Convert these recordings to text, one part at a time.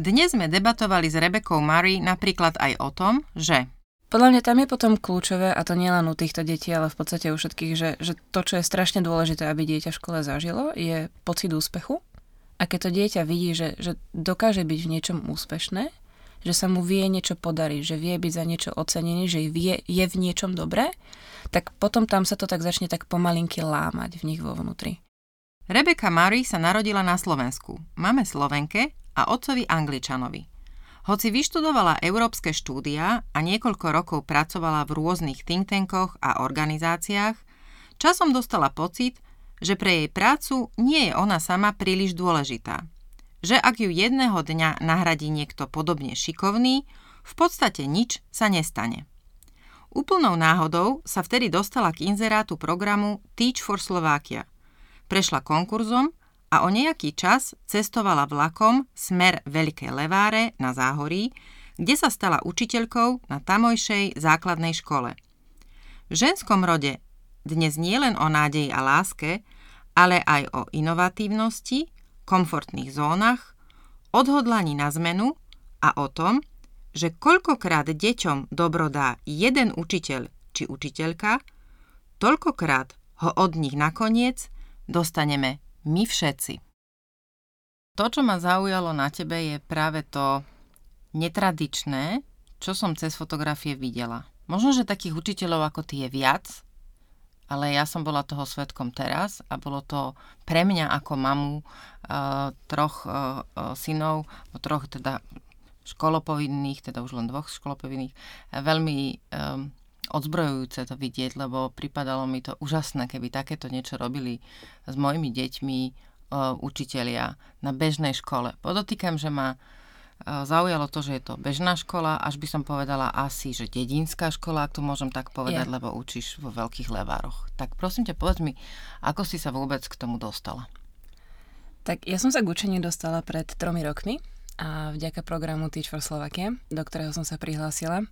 Dnes sme debatovali s Rebekou Murray napríklad aj o tom, že podľa mňa tam je potom kľúčové, a to nielen u týchto detí, ale v podstate u všetkých, že, že to, čo je strašne dôležité, aby dieťa v škole zažilo, je pocit úspechu. A keď to dieťa vidí, že, že dokáže byť v niečom úspešné, že sa mu vie niečo podariť, že vie byť za niečo ocenený, že vie, je v niečom dobré, tak potom tam sa to tak začne tak pomalinky lámať v nich vo vnútri. Rebeka Murray sa narodila na Slovensku. Máme Slovenke a otcovi Angličanovi. Hoci vyštudovala európske štúdia a niekoľko rokov pracovala v rôznych think tankoch a organizáciách, časom dostala pocit, že pre jej prácu nie je ona sama príliš dôležitá. Že ak ju jedného dňa nahradí niekto podobne šikovný, v podstate nič sa nestane. Úplnou náhodou sa vtedy dostala k inzerátu programu Teach for Slovakia. Prešla konkurzom a o nejaký čas cestovala vlakom smer Veľké Leváre na Záhorí, kde sa stala učiteľkou na tamojšej základnej škole. V ženskom rode dnes nie len o nádeji a láske, ale aj o inovatívnosti, komfortných zónach, odhodlaní na zmenu a o tom, že koľkokrát deťom dobro dá jeden učiteľ či učiteľka, toľkokrát ho od nich nakoniec dostaneme my všetci. To, čo ma zaujalo na tebe, je práve to netradičné, čo som cez fotografie videla. Možno, že takých učiteľov ako ty je viac, ale ja som bola toho svetkom teraz a bolo to pre mňa ako mamu uh, troch uh, synov, troch teda školopovinných, teda už len dvoch školopovinných, veľmi um, odzbrojujúce to vidieť, lebo pripadalo mi to úžasné, keby takéto niečo robili s mojimi deťmi uh, učitelia na bežnej škole. Podotýkam, že ma uh, zaujalo to, že je to bežná škola, až by som povedala asi, že dedinská škola, ak to môžem tak povedať, yeah. lebo učíš vo veľkých levároch. Tak prosím ťa, povedz mi, ako si sa vôbec k tomu dostala? Tak ja som sa k učeniu dostala pred tromi rokmi a vďaka programu Teach for Slovakia, do ktorého som sa prihlásila.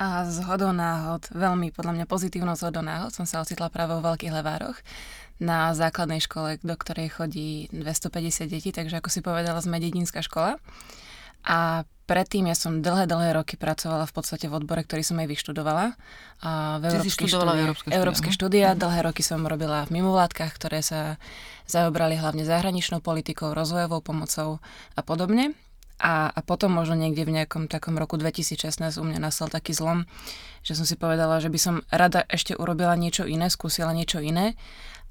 A z hodou náhod, veľmi podľa mňa pozitívnou zhodou náhod, som sa ocitla práve vo Veľkých Levároch na základnej škole, do ktorej chodí 250 detí, takže ako si povedala, sme dedinská škola. A predtým ja som dlhé, dlhé roky pracovala v podstate v odbore, ktorý som aj vyštudovala. A v európske štúdia. Európske štúdia. Dlhé roky som robila v mimovládkach, ktoré sa zaobrali hlavne zahraničnou politikou, rozvojovou pomocou a podobne. A, a potom možno niekde v nejakom takom roku 2016 u mňa nastal taký zlom, že som si povedala, že by som rada ešte urobila niečo iné, skúsila niečo iné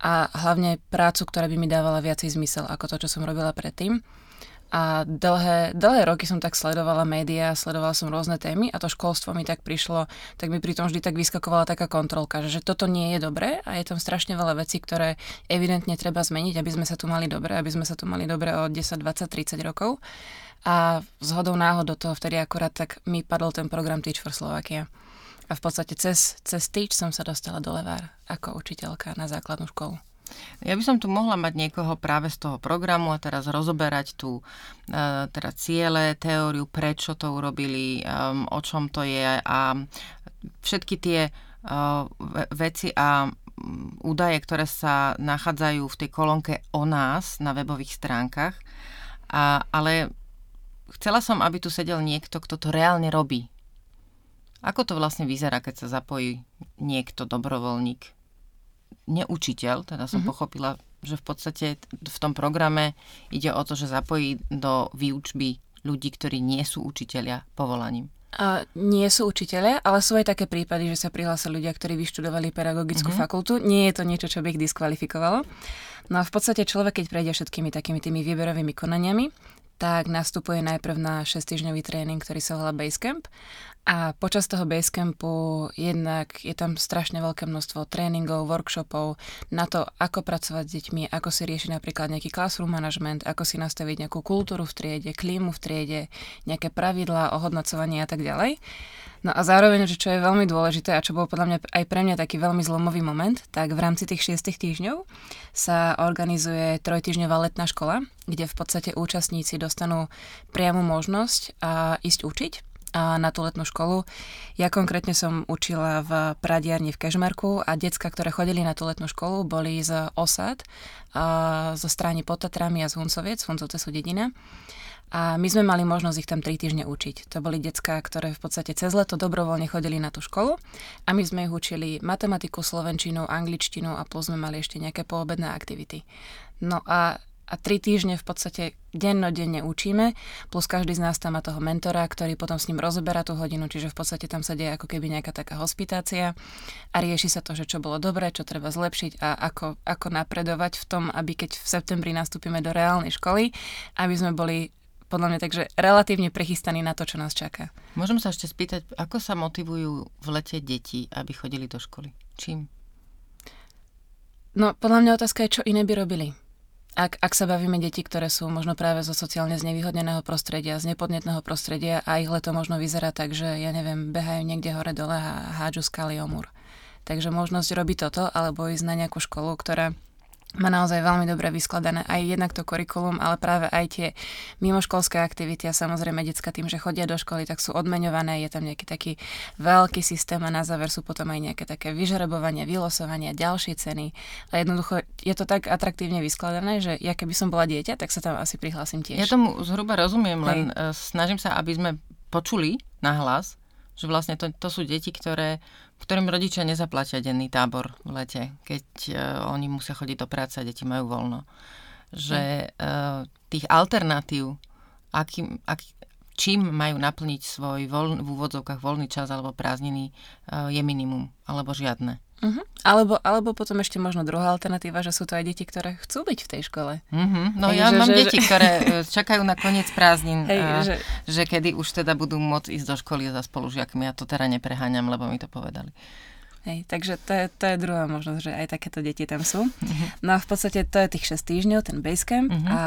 a hlavne prácu, ktorá by mi dávala viacej zmysel ako to, čo som robila predtým. A dlhé, dlhé roky som tak sledovala médiá, sledovala som rôzne témy a to školstvo mi tak prišlo, tak mi pri tom vždy tak vyskakovala taká kontrolka, že, že toto nie je dobré a je tam strašne veľa vecí, ktoré evidentne treba zmeniť, aby sme sa tu mali dobre, aby sme sa tu mali dobre o 10, 20, 30 rokov. A zhodou náhod do toho vtedy akorát tak mi padol ten program Teach for Slovakia. A v podstate cez, cez Teach som sa dostala do Levár ako učiteľka na základnú školu. Ja by som tu mohla mať niekoho práve z toho programu a teraz rozoberať tu e, teda ciele, teóriu, prečo to urobili, um, o čom to je a všetky tie uh, veci a údaje, ktoré sa nachádzajú v tej kolónke o nás na webových stránkach. A, ale chcela som, aby tu sedel niekto, kto to reálne robí. Ako to vlastne vyzerá, keď sa zapojí niekto, dobrovoľník? Neučiteľ, teda som mm-hmm. pochopila, že v podstate v tom programe ide o to, že zapojí do výučby ľudí, ktorí nie sú učiteľia povolaním. A nie sú učiteľe, ale sú aj také prípady, že sa prihlásili ľudia, ktorí vyštudovali pedagogickú mm-hmm. fakultu. Nie je to niečo, čo by ich diskvalifikovalo. No a v podstate človek, keď prejde všetkými takými tými výberovými konaniami, tak nastupuje najprv na 6-týždňový tréning, ktorý sa volá Basecamp. A počas toho Basecampu jednak je tam strašne veľké množstvo tréningov, workshopov na to, ako pracovať s deťmi, ako si riešiť napríklad nejaký classroom management, ako si nastaviť nejakú kultúru v triede, klímu v triede, nejaké pravidlá, ohodnocovanie a tak ďalej. No a zároveň, že čo je veľmi dôležité a čo bol podľa mňa aj pre mňa taký veľmi zlomový moment, tak v rámci tých šiestich týždňov sa organizuje trojtýždňová letná škola, kde v podstate účastníci dostanú priamu možnosť a ísť učiť a na tú letnú školu. Ja konkrétne som učila v Pradiarni v Kežmarku a decka, ktoré chodili na tú letnú školu, boli z osad, a zo strany Potatrami a z Huncoviec, Huncovce sú dedina. A my sme mali možnosť ich tam 3 týždne učiť. To boli decká, ktoré v podstate cez leto dobrovoľne chodili na tú školu a my sme ich učili matematiku, slovenčinu, angličtinu a plus sme mali ešte nejaké poobedné aktivity. No a a tri týždne v podstate dennodenne učíme, plus každý z nás tam má toho mentora, ktorý potom s ním rozoberá tú hodinu, čiže v podstate tam sa deje ako keby nejaká taká hospitácia a rieši sa to, že čo bolo dobré, čo treba zlepšiť a ako, ako napredovať v tom, aby keď v septembri nastúpime do reálnej školy, aby sme boli podľa mňa takže relatívne prechystaní na to, čo nás čaká. Môžem sa ešte spýtať, ako sa motivujú v lete deti, aby chodili do školy? Čím? No, podľa mňa otázka je, čo iné by robili. Ak, ak sa bavíme deti, ktoré sú možno práve zo sociálne znevýhodneného prostredia, z nepodnetného prostredia a ich leto možno vyzerá tak, že ja neviem, behajú niekde hore dole a hádžu skaly o múr. Takže možnosť robiť toto alebo ísť na nejakú školu, ktorá má naozaj veľmi dobre vyskladané aj jednak to kurikulum, ale práve aj tie mimoškolské aktivity a samozrejme detská tým, že chodia do školy, tak sú odmeňované, je tam nejaký taký veľký systém a na záver sú potom aj nejaké také vyžrebovania, vylosovania, ďalšie ceny. A jednoducho je to tak atraktívne vyskladané, že ja keby som bola dieťa, tak sa tam asi prihlásim tiež. Ja tomu zhruba rozumiem, len Hej. E, snažím sa, aby sme počuli na hlas, že vlastne to, to sú deti, ktoré, ktorým rodičia nezaplatia denný tábor v lete, keď uh, oni musia chodiť do práce a deti majú voľno. Že uh, tých alternatív, akým, ak, čím majú naplniť svoj voľ, v úvodzovkách voľný čas alebo prázdniny, uh, je minimum, alebo žiadne. Uh-huh. Alebo, alebo potom ešte možno druhá alternatíva, že sú to aj deti, ktoré chcú byť v tej škole. Uh-huh. No Hej, ja že, mám že, deti, že... ktoré e, čakajú na koniec prázdnin, Hej, a, že... že kedy už teda budú môcť ísť do školy za spolužiakmi. Ja to teda nepreháňam, lebo mi to povedali. Hej, takže to je, to je druhá možnosť, že aj takéto deti tam sú. Uh-huh. No a v podstate to je tých 6 týždňov, ten basecamp uh-huh. a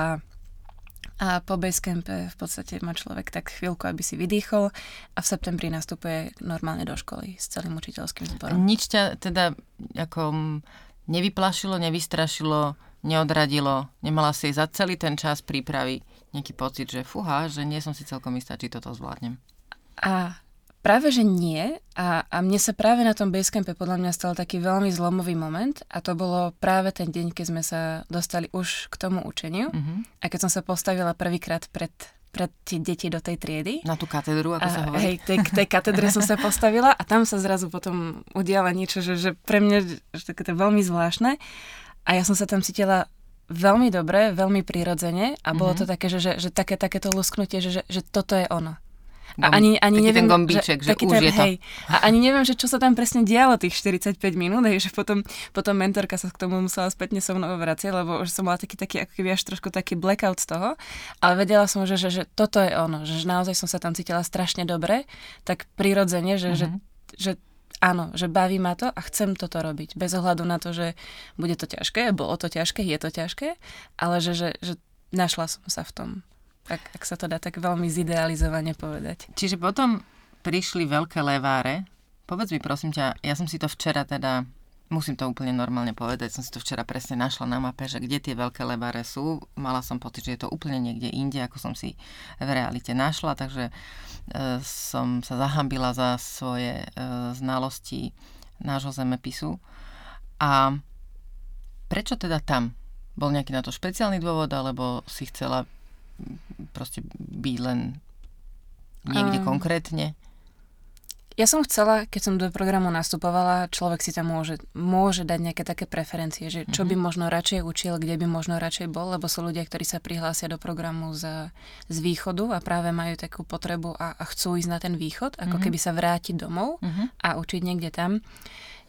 a po basecampe v podstate má človek tak chvíľku, aby si vydýchol a v septembri nastupuje normálne do školy s celým učiteľským zborom. Nič ťa teda ako nevyplašilo, nevystrašilo, neodradilo, nemala si za celý ten čas prípravy nejaký pocit, že fuha, že nie som si celkom istá, či toto zvládnem. A Práve, že nie. A, a mne sa práve na tom Basecampe podľa mňa stal taký veľmi zlomový moment a to bolo práve ten deň, keď sme sa dostali už k tomu učeniu mm-hmm. a keď som sa postavila prvýkrát pred pred tie deti do tej triedy. Na tú katedru, ako a, sa hovorí. Hej, tej, tej katedre som sa postavila a tam sa zrazu potom udiala niečo, že, že pre mňa že to je veľmi zvláštne. A ja som sa tam cítila veľmi dobre, veľmi prirodzene a bolo mm-hmm. to také, že, že, že také, takéto lusknutie, že, že, že toto je ono. A ani, ani neviem, ten gombíček, že, že už ten, je to. Hej, a ani neviem, že čo sa tam presne dialo tých 45 minút, hej, že potom, potom mentorka sa k tomu musela spätne so mnou vraciať, lebo už som mala taký, taký ako keby až trošku taký blackout z toho, ale vedela som, že, že, že toto je ono, že naozaj som sa tam cítila strašne dobre, tak prirodzene, že, mm-hmm. že, mhm. že áno, že baví ma to a chcem toto robiť. Bez ohľadu na to, že bude to ťažké, bolo to ťažké, je to ťažké, ale že, že, že našla som sa v tom ak, ak sa to dá tak veľmi zidealizovane povedať. Čiže potom prišli veľké leváre. Povedz mi prosím ťa, ja som si to včera teda, musím to úplne normálne povedať, som si to včera presne našla na mape, že kde tie veľké leváre sú. Mala som pocit, že je to úplne niekde inde, ako som si v realite našla, takže e, som sa zahambila za svoje e, znalosti nášho zemepisu. A prečo teda tam? Bol nejaký na to špeciálny dôvod, alebo si chcela proste byť len niekde um, konkrétne? Ja som chcela, keď som do programu nastupovala, človek si tam môže, môže dať nejaké také preferencie, že čo by mhm. možno radšej učil, kde by možno radšej bol, lebo sú ľudia, ktorí sa prihlásia do programu z, z východu a práve majú takú potrebu a, a chcú ísť na ten východ, ako mm-hmm. keby sa vrátiť domov mm-hmm. a učiť niekde tam.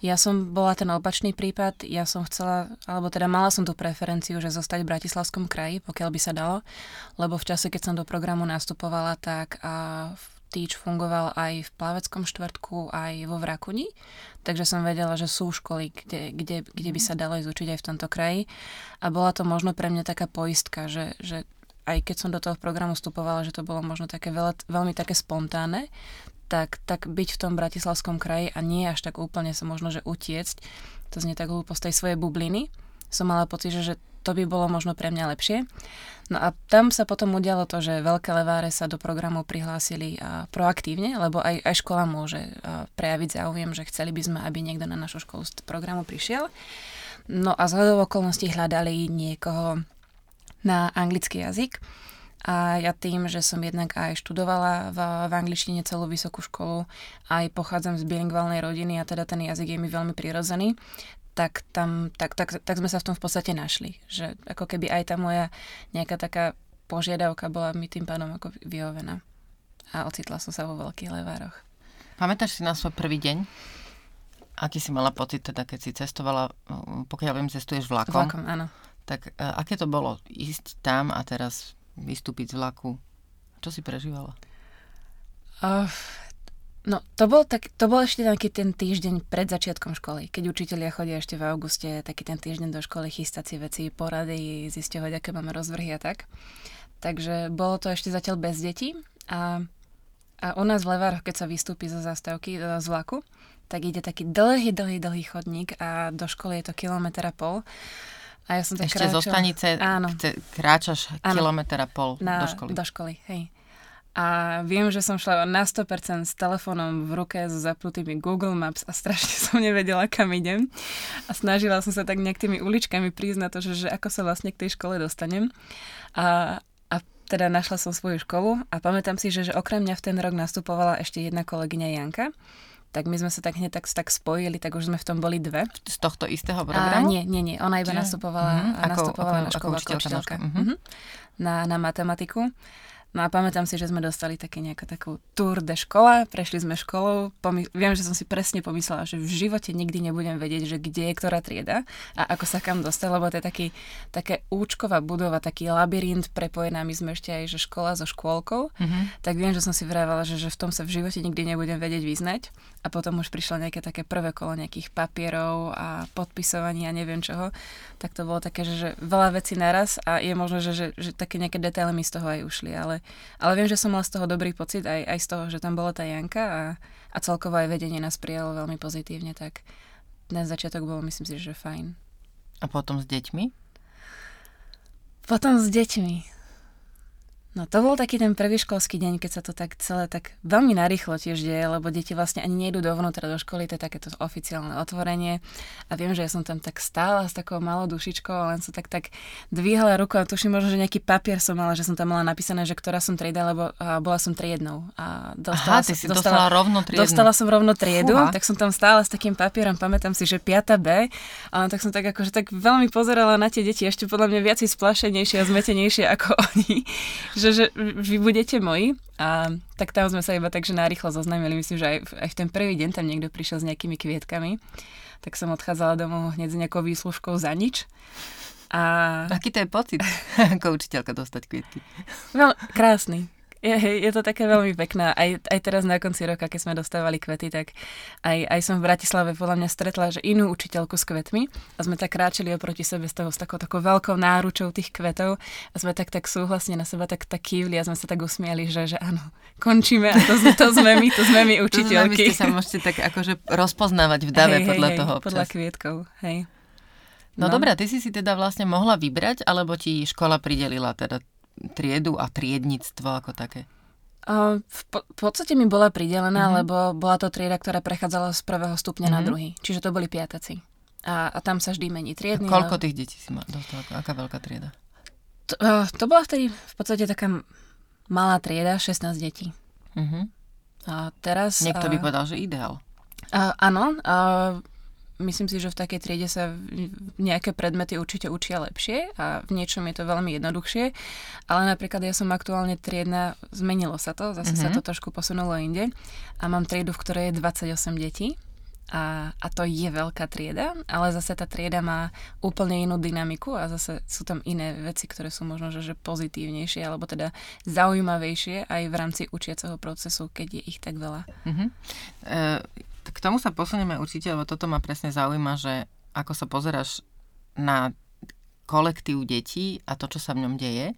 Ja som bola ten opačný prípad, ja som chcela, alebo teda mala som tú preferenciu, že zostať v Bratislavskom kraji, pokiaľ by sa dalo, lebo v čase, keď som do programu nastupovala, tak a Teach fungoval aj v Plaveckom štvrtku, aj vo Vrakuni, takže som vedela, že sú školy, kde, kde, kde by sa dalo ísť učiť aj v tomto kraji. A bola to možno pre mňa taká poistka, že, že aj keď som do toho programu vstupovala, že to bolo možno také veľa, veľmi také spontánne, tak, tak byť v tom bratislavskom kraji a nie až tak úplne sa možno, že utiecť, to znie tak hlúpo z tej svojej bubliny, som mala pocit, že, to by bolo možno pre mňa lepšie. No a tam sa potom udialo to, že veľké leváre sa do programu prihlásili a proaktívne, lebo aj, aj škola môže prejaviť záujem, že chceli by sme, aby niekto na našu školu z programu prišiel. No a z okolností hľadali niekoho na anglický jazyk. A ja tým, že som jednak aj študovala v, v angličtine celú vysokú školu, aj pochádzam z bilingválnej rodiny a teda ten jazyk je mi veľmi prirodzený, tak, tam, tak, tak, tak sme sa v tom v podstate našli. Že ako keby aj tá moja nejaká taká požiadavka bola mi tým pádom ako vyhovená. A ocitla som sa vo veľkých levároch. Pamätáš si na svoj prvý deň? Aký si mala pocit teda, keď si cestovala, pokiaľ viem, cestuješ vlakom? Vlakom, áno. Tak uh, aké to bolo ísť tam a teraz vystúpiť z vlaku? Čo si prežívala? Uh, No, to bol, tak, to bol ešte taký ten týždeň pred začiatkom školy, keď učitelia chodia ešte v auguste, taký ten týždeň do školy, chystať si veci, porady, zisťovať, aké máme rozvrhy a tak. Takže bolo to ešte zatiaľ bez detí a, a u nás v Levároch, keď sa vystúpi zo zastávky, z vlaku, tak ide taký dlhý, dlhý, dlhý chodník a do školy je to kilometr a pol. A ja som tak Ešte kráčala... zo stanice áno. kráčaš kilometr a pol na, do školy. Do školy, hej. A viem, že som šla na 100% s telefónom v ruke s zapnutými Google Maps a strašne som nevedela, kam idem. A snažila som sa tak nejak tými uličkami prísť na to, že, že ako sa vlastne k tej škole dostanem. A, a teda našla som svoju školu a pamätám si, že, že okrem mňa v ten rok nastupovala ešte jedna kolegyňa Janka tak my sme sa tak hneď tak, tak spojili, tak už sme v tom boli dve. Z tohto istého programu? A, nie, nie, nie. Ona iba Čiže? nastupovala, mm-hmm. nastupovala ako, na školu ako učiteľka. Mm-hmm. Na, na matematiku. No a pamätám si, že sme dostali také nejakú takú tour de škola, prešli sme školou, pomy- viem, že som si presne pomyslela, že v živote nikdy nebudem vedieť, že kde je ktorá trieda a ako sa kam dostať, lebo to je taký, také účková budova, taký labyrint prepojená, my sme ešte aj že škola so škôlkou, mm-hmm. tak viem, že som si vravala, že, že v tom sa v živote nikdy nebudem vedieť vyznať. A potom už prišlo nejaké také prvé kolo nejakých papierov a podpisovania a neviem čoho, tak to bolo také, že, že veľa vecí naraz a je možné, že, že, že také nejaké detaily mi z toho aj ušli, ale ale viem, že som mala z toho dobrý pocit, aj, aj z toho, že tam bola tá Janka a, a celkovo aj vedenie nás prijalo veľmi pozitívne, tak ten začiatok bolo, myslím si, že fajn. A potom s deťmi? Potom s deťmi. No to bol taký ten prvý školský deň, keď sa to tak celé tak veľmi narýchlo tiež deje, lebo deti vlastne ani nejdu dovnútra do školy, to je takéto oficiálne otvorenie. A viem, že ja som tam tak stála s takou malou dušičkou len som tak tak dvíhala ruku a tuším možno, že nejaký papier som mala, že som tam mala napísané, že ktorá som trieda, lebo a bola som triednou. A dostala Aha, ty som, si dostala, dostala rovno triedu. Dostala som rovno triedu, Fúha. tak som tam stála s takým papierom, pamätám si, že 5 B, a tak som tak akože tak veľmi pozerala na tie deti, ešte podľa mňa viac splašenejšie a zmetenejšie ako oni že, že vy budete moji. A tak tam sme sa iba tak, že narýchlo zoznamili. Myslím, že aj, aj v ten prvý deň tam niekto prišiel s nejakými kvietkami. Tak som odchádzala domov hneď s nejakou výslužkou za nič. A... Aký to je pocit, ako učiteľka dostať kvietky? Veľ, krásny. Je, je to také veľmi pekné. Aj, aj teraz na konci roka, keď sme dostávali kvety, tak aj, aj som v Bratislave podľa mňa stretla, že inú učiteľku s kvetmi a sme tak kráčali oproti sebe s, toho, s takou, takou veľkou náručou tých kvetov a sme tak, tak súhlasne na seba tak, tak kývli a sme sa tak usmiali, že, že áno, končíme a to, to sme my, to sme my učiteľky. To sa môžete tak akože rozpoznávať v dave hej, podľa hej, toho občas. Podľa kvietkov, hej. No, no dobré, ty si si teda vlastne mohla vybrať, alebo ti škola pridelila teda triedu a triednictvo ako také? V, po, v podstate mi bola pridelená, uh-huh. lebo bola to trieda, ktorá prechádzala z prvého stupňa uh-huh. na mhm. druhý. Čiže to boli piataci. A, a tam sa vždy mení triedny. A koľko ale... tých detí si ma dostala? Aká veľká trieda? To, uh, to bola vtedy v podstate taká malá trieda, 16 detí. Uh-huh. A teraz... Niekto by povedal, že ideál. Uh, áno, uh, myslím si, že v takej triede sa nejaké predmety určite učia lepšie a v niečom je to veľmi jednoduchšie, ale napríklad ja som aktuálne triedna, zmenilo sa to, zase mm-hmm. sa mhm. to trošku posunulo inde a mám triedu, v ktorej je 28 detí a, a to je veľká trieda, ale zase tá trieda má úplne inú dynamiku a zase sú tam iné veci, ktoré sú možno že, že pozitívnejšie alebo teda zaujímavejšie aj v rámci učiaceho procesu, keď je ich tak veľa. Uh-huh. E, k tomu sa posunieme určite, lebo toto ma presne zaujíma, že ako sa pozeráš na kolektív detí a to, čo sa v ňom deje.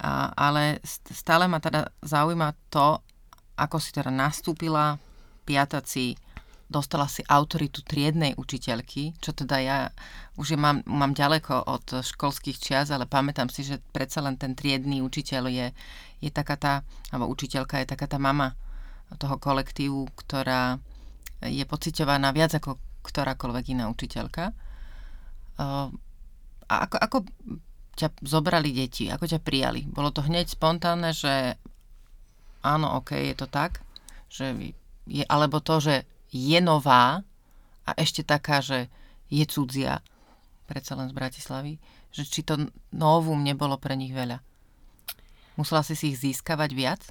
A, ale stále ma teda zaujíma to, ako si teda nastúpila piataci dostala si autoritu triednej učiteľky, čo teda ja už je mám, mám ďaleko od školských čias, ale pamätám si, že predsa len ten triedný učiteľ je, je taká tá, alebo učiteľka je taká tá mama toho kolektívu, ktorá je pociťovaná viac ako ktorákoľvek iná učiteľka. A ako, ako ťa zobrali deti, ako ťa prijali? Bolo to hneď spontánne, že áno, ok, je to tak? Že je, alebo to, že je nová a ešte taká, že je cudzia, predsa len z Bratislavy, že či to novum nebolo pre nich veľa. Musela si si ich získavať viac?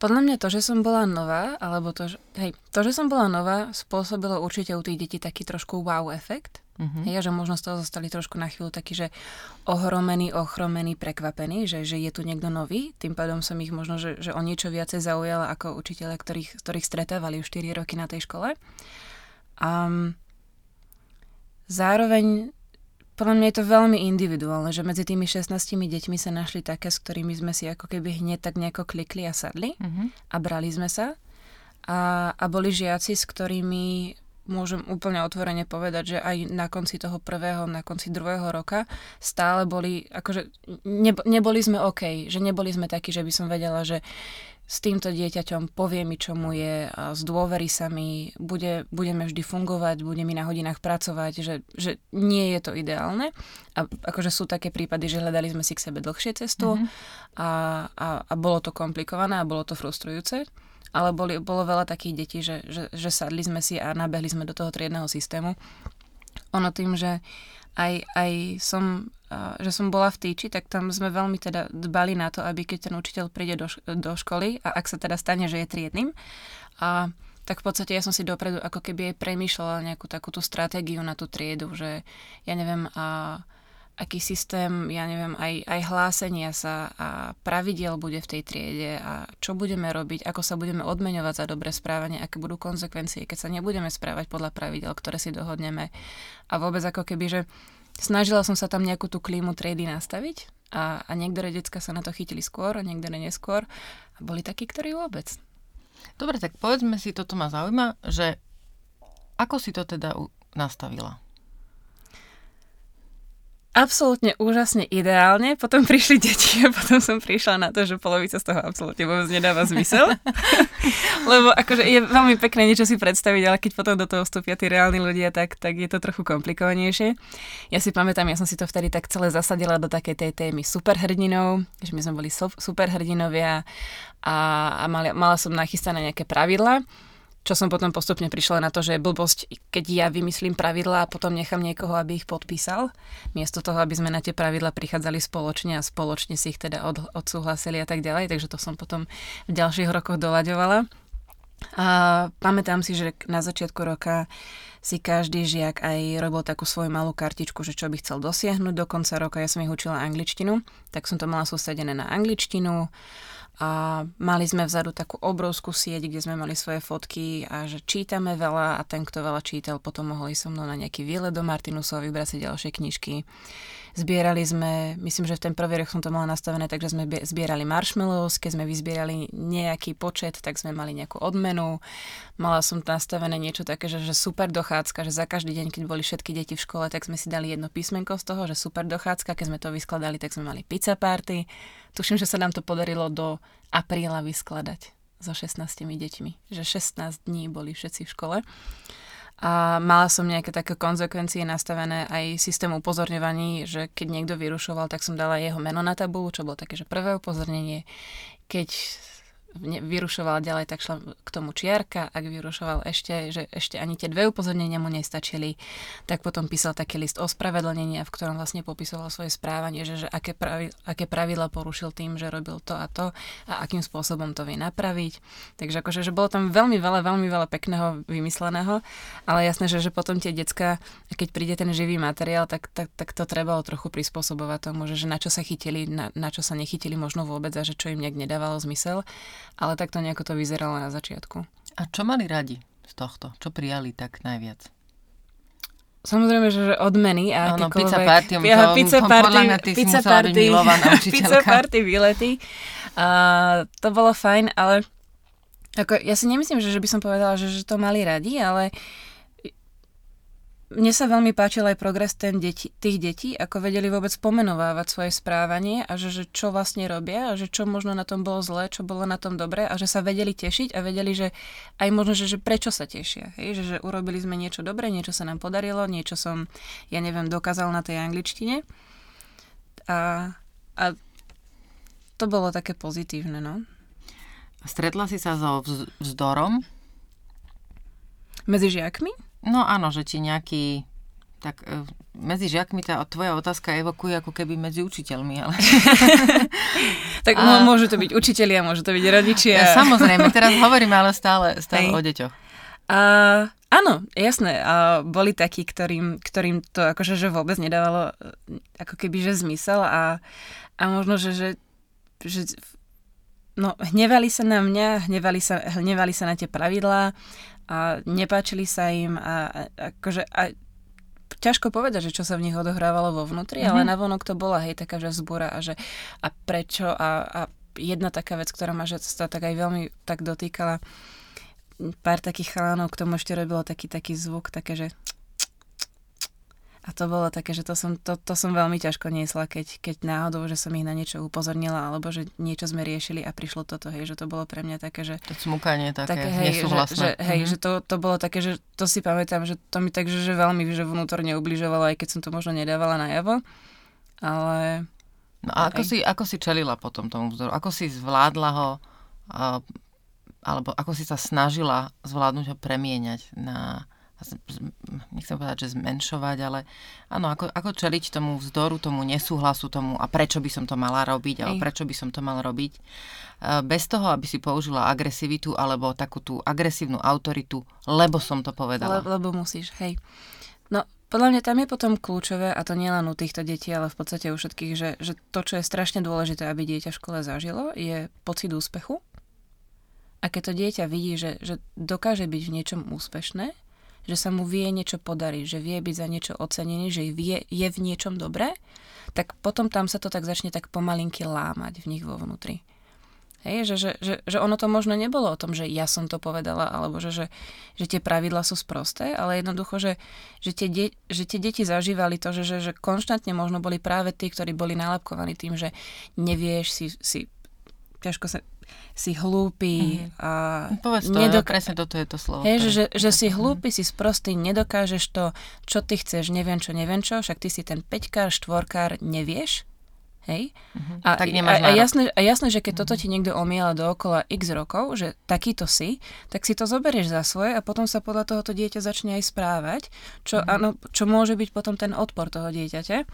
Podľa mňa to, že som bola nová, alebo to, že, hej, to, že som bola nová, spôsobilo určite u tých detí taký trošku wow efekt. Uh-huh. Hej, že možno z toho zostali trošku na chvíľu taký, že ohromený, ochromený, prekvapený, že, že je tu niekto nový. Tým pádom som ich možno, že, že o niečo viacej zaujala ako učiteľe, ktorých, ktorých stretávali už 4 roky na tej škole. Um, zároveň podľa mňa je to veľmi individuálne, že medzi tými 16 deťmi sa našli také, s ktorými sme si ako keby hneď tak nejako klikli a sadli uh-huh. a brali sme sa. A, a boli žiaci, s ktorými môžem úplne otvorene povedať, že aj na konci toho prvého, na konci druhého roka stále boli, akože ne, neboli sme OK, že neboli sme takí, že by som vedela, že s týmto dieťaťom povie mi, čo mu je, a zdôverí sa mi, bude, budeme vždy fungovať, bude mi na hodinách pracovať, že, že nie je to ideálne. A akože sú také prípady, že hľadali sme si k sebe dlhšie cestu mm-hmm. a, a, a bolo to komplikované a bolo to frustrujúce ale boli, bolo veľa takých detí, že, že, že sadli sme si a nabehli sme do toho triedného systému. Ono tým, že aj, aj som, že som bola v týči, tak tam sme veľmi teda dbali na to, aby keď ten učiteľ príde do, do školy a ak sa teda stane, že je triednym, a tak v podstate ja som si dopredu ako keby aj premýšľala nejakú takúto stratégiu na tú triedu, že ja neviem, a aký systém, ja neviem, aj, aj hlásenia sa a pravidiel bude v tej triede a čo budeme robiť, ako sa budeme odmeňovať za dobré správanie, aké budú konsekvencie, keď sa nebudeme správať podľa pravidel, ktoré si dohodneme. A vôbec ako keby, že snažila som sa tam nejakú tú klímu triedy nastaviť a, a niektoré decka sa na to chytili skôr a niektoré neskôr a boli takí, ktorí vôbec. Dobre, tak povedzme si, toto ma zaujíma, že ako si to teda nastavila? Absolútne úžasne ideálne. Potom prišli deti a potom som prišla na to, že polovica z toho absolútne vôbec nedáva zmysel. Lebo akože je veľmi pekné niečo si predstaviť, ale keď potom do toho vstúpia tí reálni ľudia, tak, tak je to trochu komplikovanejšie. Ja si pamätám, ja som si to vtedy tak celé zasadila do takej tej témy superhrdinov, že my sme boli superhrdinovia a, a mala, mala som nachystané nejaké pravidla čo som potom postupne prišla na to, že je blbosť, keď ja vymyslím pravidlá a potom nechám niekoho, aby ich podpísal, miesto toho, aby sme na tie pravidla prichádzali spoločne a spoločne si ich teda od, odsúhlasili a tak ďalej, takže to som potom v ďalších rokoch doľaďovala. A pamätám si, že na začiatku roka si každý žiak aj robil takú svoju malú kartičku, že čo by chcel dosiahnuť do konca roka. Ja som ich učila angličtinu, tak som to mala sústredené na angličtinu a mali sme vzadu takú obrovskú sieť, kde sme mali svoje fotky a že čítame veľa a ten, kto veľa čítal, potom mohol ísť so mnou na nejaký výlet do Martinusu a vybrať si ďalšie knižky. Zbierali sme, myslím, že v ten prvý rok som to mala nastavené, takže sme zbierali marshmallows, keď sme vyzbierali nejaký počet, tak sme mali nejakú odmenu. Mala som nastavené niečo také, že, že super dochádzka, že za každý deň, keď boli všetky deti v škole, tak sme si dali jedno písmenko z toho, že super dochádzka, keď sme to vyskladali, tak sme mali pizza party. Tuším, že sa nám to podarilo do apríla vyskladať so 16 deťmi, že 16 dní boli všetci v škole a mala som nejaké také konzekvencie nastavené aj systém upozorňovaní, že keď niekto vyrušoval, tak som dala jeho meno na tabulu, čo bolo také, že prvé upozornenie. Keď vyrušoval ďalej, tak šla k tomu čiarka, ak vyrušoval ešte, že ešte ani tie dve upozornenia mu nestačili, tak potom písal taký list o spravedlnenia, v ktorom vlastne popisoval svoje správanie, že, že aké, pravi, aké pravidla porušil tým, že robil to a to a akým spôsobom to vie napraviť. Takže akože, že bolo tam veľmi veľa, veľmi veľa pekného vymysleného, ale jasné, že, že potom tie decka, keď príde ten živý materiál, tak, tak, tak to trebalo trochu prispôsobovať tomu, že, že na čo sa chytili, na, na čo sa nechytili možno vôbec a že čo im nejak nedávalo zmysel ale takto nejako to vyzeralo na začiatku. A čo mali radi z tohto? Čo prijali tak najviac? Samozrejme, že odmeny a no, pizza party, to, ja, pizza party, podľa mňa ty pizza party, pizza party výlety. Uh, to bolo fajn, ale ako, ja si nemyslím, že, že by som povedala, že, že to mali radi, ale uh, mne sa veľmi páčil aj progres ten deti, tých detí, ako vedeli vôbec pomenovávať svoje správanie a že, že čo vlastne robia a že čo možno na tom bolo zlé, čo bolo na tom dobré a že sa vedeli tešiť a vedeli, že aj možno, že, že prečo sa tešia. Hej? Že, že urobili sme niečo dobré, niečo sa nám podarilo, niečo som, ja neviem, dokázal na tej angličtine. A, a to bolo také pozitívne, no. Stretla si sa so vzdorom? Medzi žiakmi? No áno, že ti nejaký tak e, medzi žiakmi tá tvoja otázka evokuje ako keby medzi učiteľmi, ale... tak a... môžu to byť učitelia, môžu to byť rodičia. Ja, samozrejme, teraz hovoríme ale stále, stále o deťoch. A, áno, jasné. A boli takí, ktorým, ktorým to akože že vôbec nedávalo e, ako keby že zmysel a, a možno, že, že, že no, hnevali sa na mňa, hnevali sa, hnevali sa na tie pravidlá a nepáčili sa im a, a akože a ťažko povedať, že čo sa v nich odohrávalo vo vnútri, mm-hmm. ale navonok to bola hej taká, že vzbúra a že a prečo a, a jedna taká vec, ktorá ma že sa tak aj veľmi tak dotýkala pár takých chalanov, k tomu ešte robilo taký taký zvuk, také, že a to bolo také, že to som, to, to som veľmi ťažko niesla, keď, keď náhodou, že som ich na niečo upozornila, alebo že niečo sme riešili a prišlo toto, hej, že to bolo pre mňa také, že... To smukanie také, také hej, nesúhlasné. Že, že, hej, mm-hmm. že to, to bolo také, že to si pamätám, že to mi tak, že, veľmi že vnútorne ubližovalo, aj keď som to možno nedávala najavo, ale... No a ako si, ako si čelila potom tomu vzoru? Ako si zvládla ho, alebo ako si sa snažila zvládnuť ho premieňať na nechcem povedať, že zmenšovať, ale áno, ako, ako čeliť tomu vzdoru, tomu nesúhlasu, tomu a prečo by som to mala robiť, alebo prečo by som to mal robiť, e, bez toho, aby si použila agresivitu alebo takú tú agresívnu autoritu, lebo som to povedala. Le, lebo musíš, hej. No, podľa mňa tam je potom kľúčové, a to nielen u týchto detí, ale v podstate u všetkých, že, že to, čo je strašne dôležité, aby dieťa v škole zažilo, je pocit úspechu. A keď to dieťa vidí, že, že dokáže byť v niečom úspešné, že sa mu vie niečo podariť, že vie byť za niečo ocenený, že vie, je v niečom dobré, tak potom tam sa to tak začne tak pomalinky lámať v nich vo vnútri. Hej, že, že, že, že ono to možno nebolo o tom, že ja som to povedala, alebo že, že, že tie pravidla sú sprosté, ale jednoducho, že, že, tie, de, že tie deti zažívali to, že, že, že konštantne možno boli práve tí, ktorí boli nálepkovaní tým, že nevieš si, si ťažko sa si hlúpy mm. a Povedz to, nedok- ja, presne toto je to slovo. Hej, že, že, že si hlúpy, si sprostý, nedokážeš to, čo ty chceš, neviem čo, neviem čo, však ty si ten peťkár, štvorkár, nevieš, Hej? Uh-huh. A, tak nemáš a, a, jasné, a jasné, že keď uh-huh. toto ti niekto omiela dookola x rokov, že takýto si, tak si to zoberieš za svoje a potom sa podľa tohoto dieťa začne aj správať, čo, uh-huh. áno, čo môže byť potom ten odpor toho dieťaťa.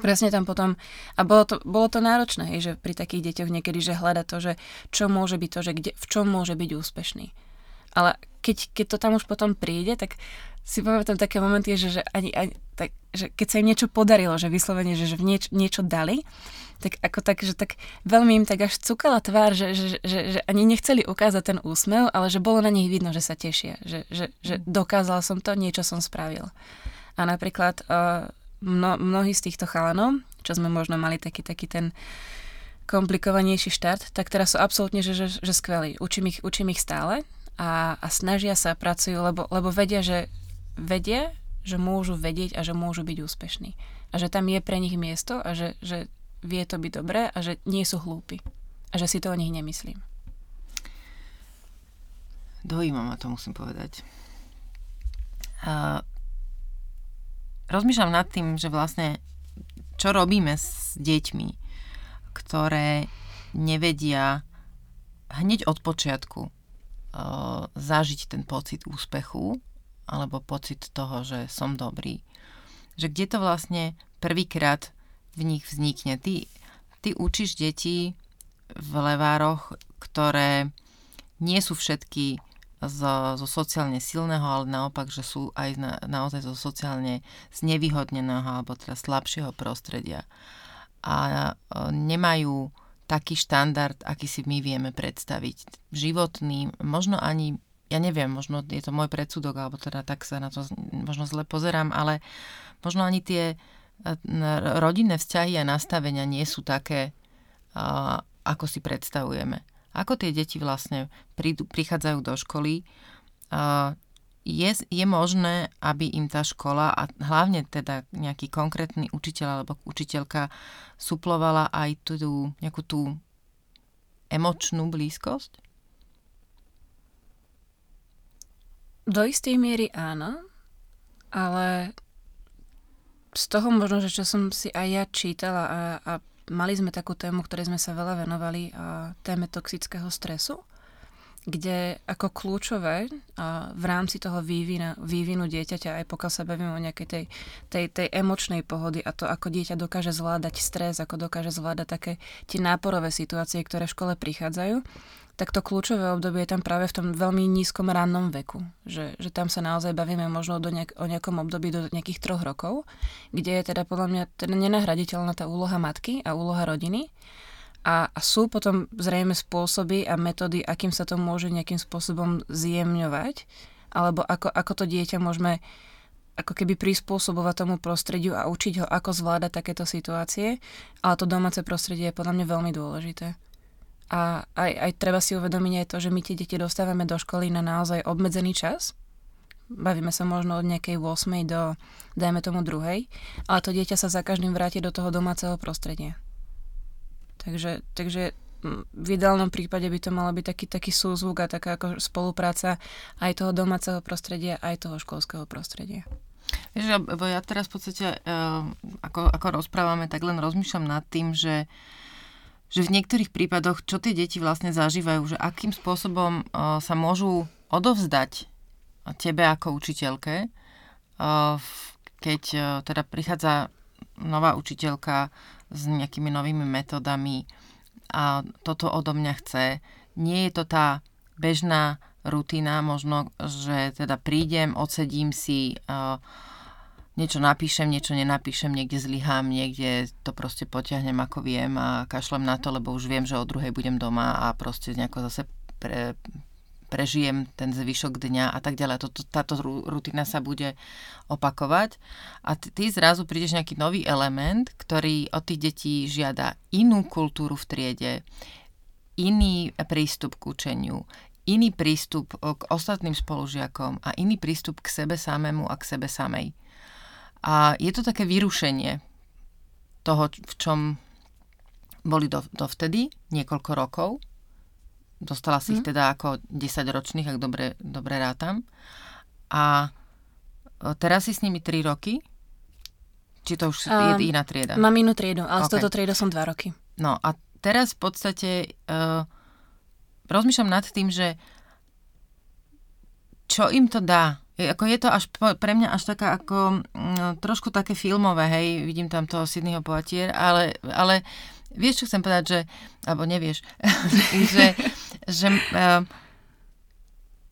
Presne tam potom, a bolo to, bolo to náročné, hej, že pri takých deťoch niekedy, že hľada to, že čo môže byť to, že kde, v čom môže byť úspešný. Ale keď, keď to tam už potom príde, tak si pamätám také momenty, že, že, ani, ani, tak, že keď sa im niečo podarilo, že vyslovene, že, že nieč, niečo dali, tak ako tak, že tak veľmi im tak až cukala tvár, že, že, že, že ani nechceli ukázať ten úsmev, ale že bolo na nich vidno, že sa tešia, že, že, že dokázal som to, niečo som spravil. A napríklad uh, mno, mnohí z týchto chalanov, čo sme možno mali taký, taký ten komplikovanejší štart, tak teraz sú absolútne, že, že, že skvelí. Učím ich, učím ich stále a, a snažia sa, pracujú, lebo, lebo vedia, že vedia, že môžu vedieť a že môžu byť úspešní. A že tam je pre nich miesto a že, že vie to byť dobré a že nie sú hlúpi. A že si to o nich nemyslím. Dojíma ma to, musím povedať. A rozmýšľam nad tým, že vlastne čo robíme s deťmi, ktoré nevedia hneď od počiatku uh, zažiť ten pocit úspechu alebo pocit toho, že som dobrý. Že kde to vlastne prvýkrát v nich vznikne. Ty, ty učíš deti v levároch, ktoré nie sú všetky zo, zo sociálne silného, ale naopak, že sú aj na, naozaj zo sociálne znevýhodneného alebo teda slabšieho prostredia. A nemajú taký štandard, aký si my vieme predstaviť. Životný, možno ani, ja neviem, možno je to môj predsudok, alebo teda tak sa na to možno zle pozerám, ale možno ani tie rodinné vzťahy a nastavenia nie sú také, ako si predstavujeme. Ako tie deti vlastne prídu, prichádzajú do školy, je, je možné, aby im tá škola a hlavne teda nejaký konkrétny učiteľ alebo učiteľka suplovala aj tú nejakú tú emočnú blízkosť? Do istej miery áno, ale z toho možno, že čo som si aj ja čítala a, a mali sme takú tému, ktorej sme sa veľa venovali, a téme toxického stresu, kde ako kľúčové a v rámci toho vývina, vývinu dieťaťa, aj pokiaľ sa bavíme o nejakej tej, tej, tej emočnej pohody a to, ako dieťa dokáže zvládať stres, ako dokáže zvládať také tie náporové situácie, ktoré v škole prichádzajú, tak to kľúčové obdobie je tam práve v tom veľmi nízkom rannom veku. Že, že tam sa naozaj bavíme možno do nejak, o nejakom období do nejakých troch rokov, kde je teda podľa mňa teda nenahraditeľná tá úloha matky a úloha rodiny. A, a sú potom zrejme spôsoby a metódy, akým sa to môže nejakým spôsobom zjemňovať, alebo ako, ako to dieťa môžeme ako keby prispôsobovať tomu prostrediu a učiť ho, ako zvládať takéto situácie, ale to domáce prostredie je podľa mňa veľmi dôležité. A aj, aj treba si uvedomiť aj to, že my tie deti dostávame do školy na naozaj obmedzený čas. Bavíme sa možno od nejakej 8. do, dajme tomu, druhej, ale to dieťa sa za každým vráti do toho domáceho prostredia. Takže, takže v ideálnom prípade by to malo byť taký, taký súzvuk a taká ako spolupráca aj toho domáceho prostredia, aj toho školského prostredia. Vieš, ja teraz v podstate, ako, ako rozprávame, tak len rozmýšľam nad tým, že uh, že v niektorých prípadoch, čo tie deti vlastne zažívajú, že akým spôsobom uh, sa môžu odovzdať tebe ako učiteľke, uh, keď uh, teda prichádza nová učiteľka s nejakými novými metodami a toto odo mňa chce. Nie je to tá bežná rutina, možno, že teda prídem, odsedím si uh, niečo napíšem, niečo nenapíšem, niekde zlyhám, niekde to proste potiahnem ako viem a kašlem na to, lebo už viem, že o druhej budem doma a proste nejako zase pre, prežijem ten zvyšok dňa a tak ďalej. Toto, táto rutina sa bude opakovať a ty, ty zrazu prídeš nejaký nový element, ktorý od tých detí žiada inú kultúru v triede, iný prístup k učeniu, iný prístup k ostatným spolužiakom a iný prístup k sebe samému a k sebe samej. A je to také vyrušenie toho, v čom boli do, dovtedy, niekoľko rokov. Dostala si mm. ich mhm. teda ako 10 ročných, ak dobre, dobre rátam. A e, teraz si s nimi 3 roky? Či to už um, je iná trieda? Mám inú triedu, ale okay. z toto triedu som 2 roky. No a teraz v podstate uh, rozmýšľam nad tým, že čo im to dá ako je to až pre mňa až taká ako no, trošku také filmové, hej, vidím tam toho Sydneyho Poitier, ale, ale vieš, čo chcem povedať, že, alebo nevieš, že, že, uh,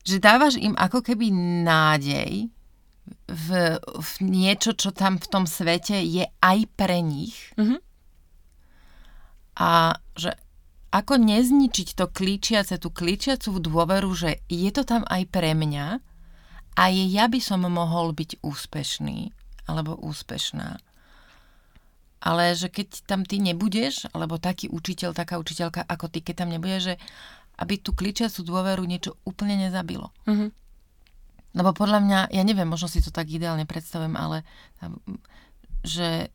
že dávaš im ako keby nádej v, v niečo, čo tam v tom svete je aj pre nich. Mm-hmm. A že ako nezničiť to klíčiace, tú klíčiacu dôveru, že je to tam aj pre mňa, aj ja by som mohol byť úspešný alebo úspešná. Ale že keď tam ty nebudeš, alebo taký učiteľ, taká učiteľka ako ty, keď tam nebude, že aby tú kličiacu dôveru niečo úplne nezabilo. Mm-hmm. Lebo podľa mňa, ja neviem, možno si to tak ideálne predstavujem, ale že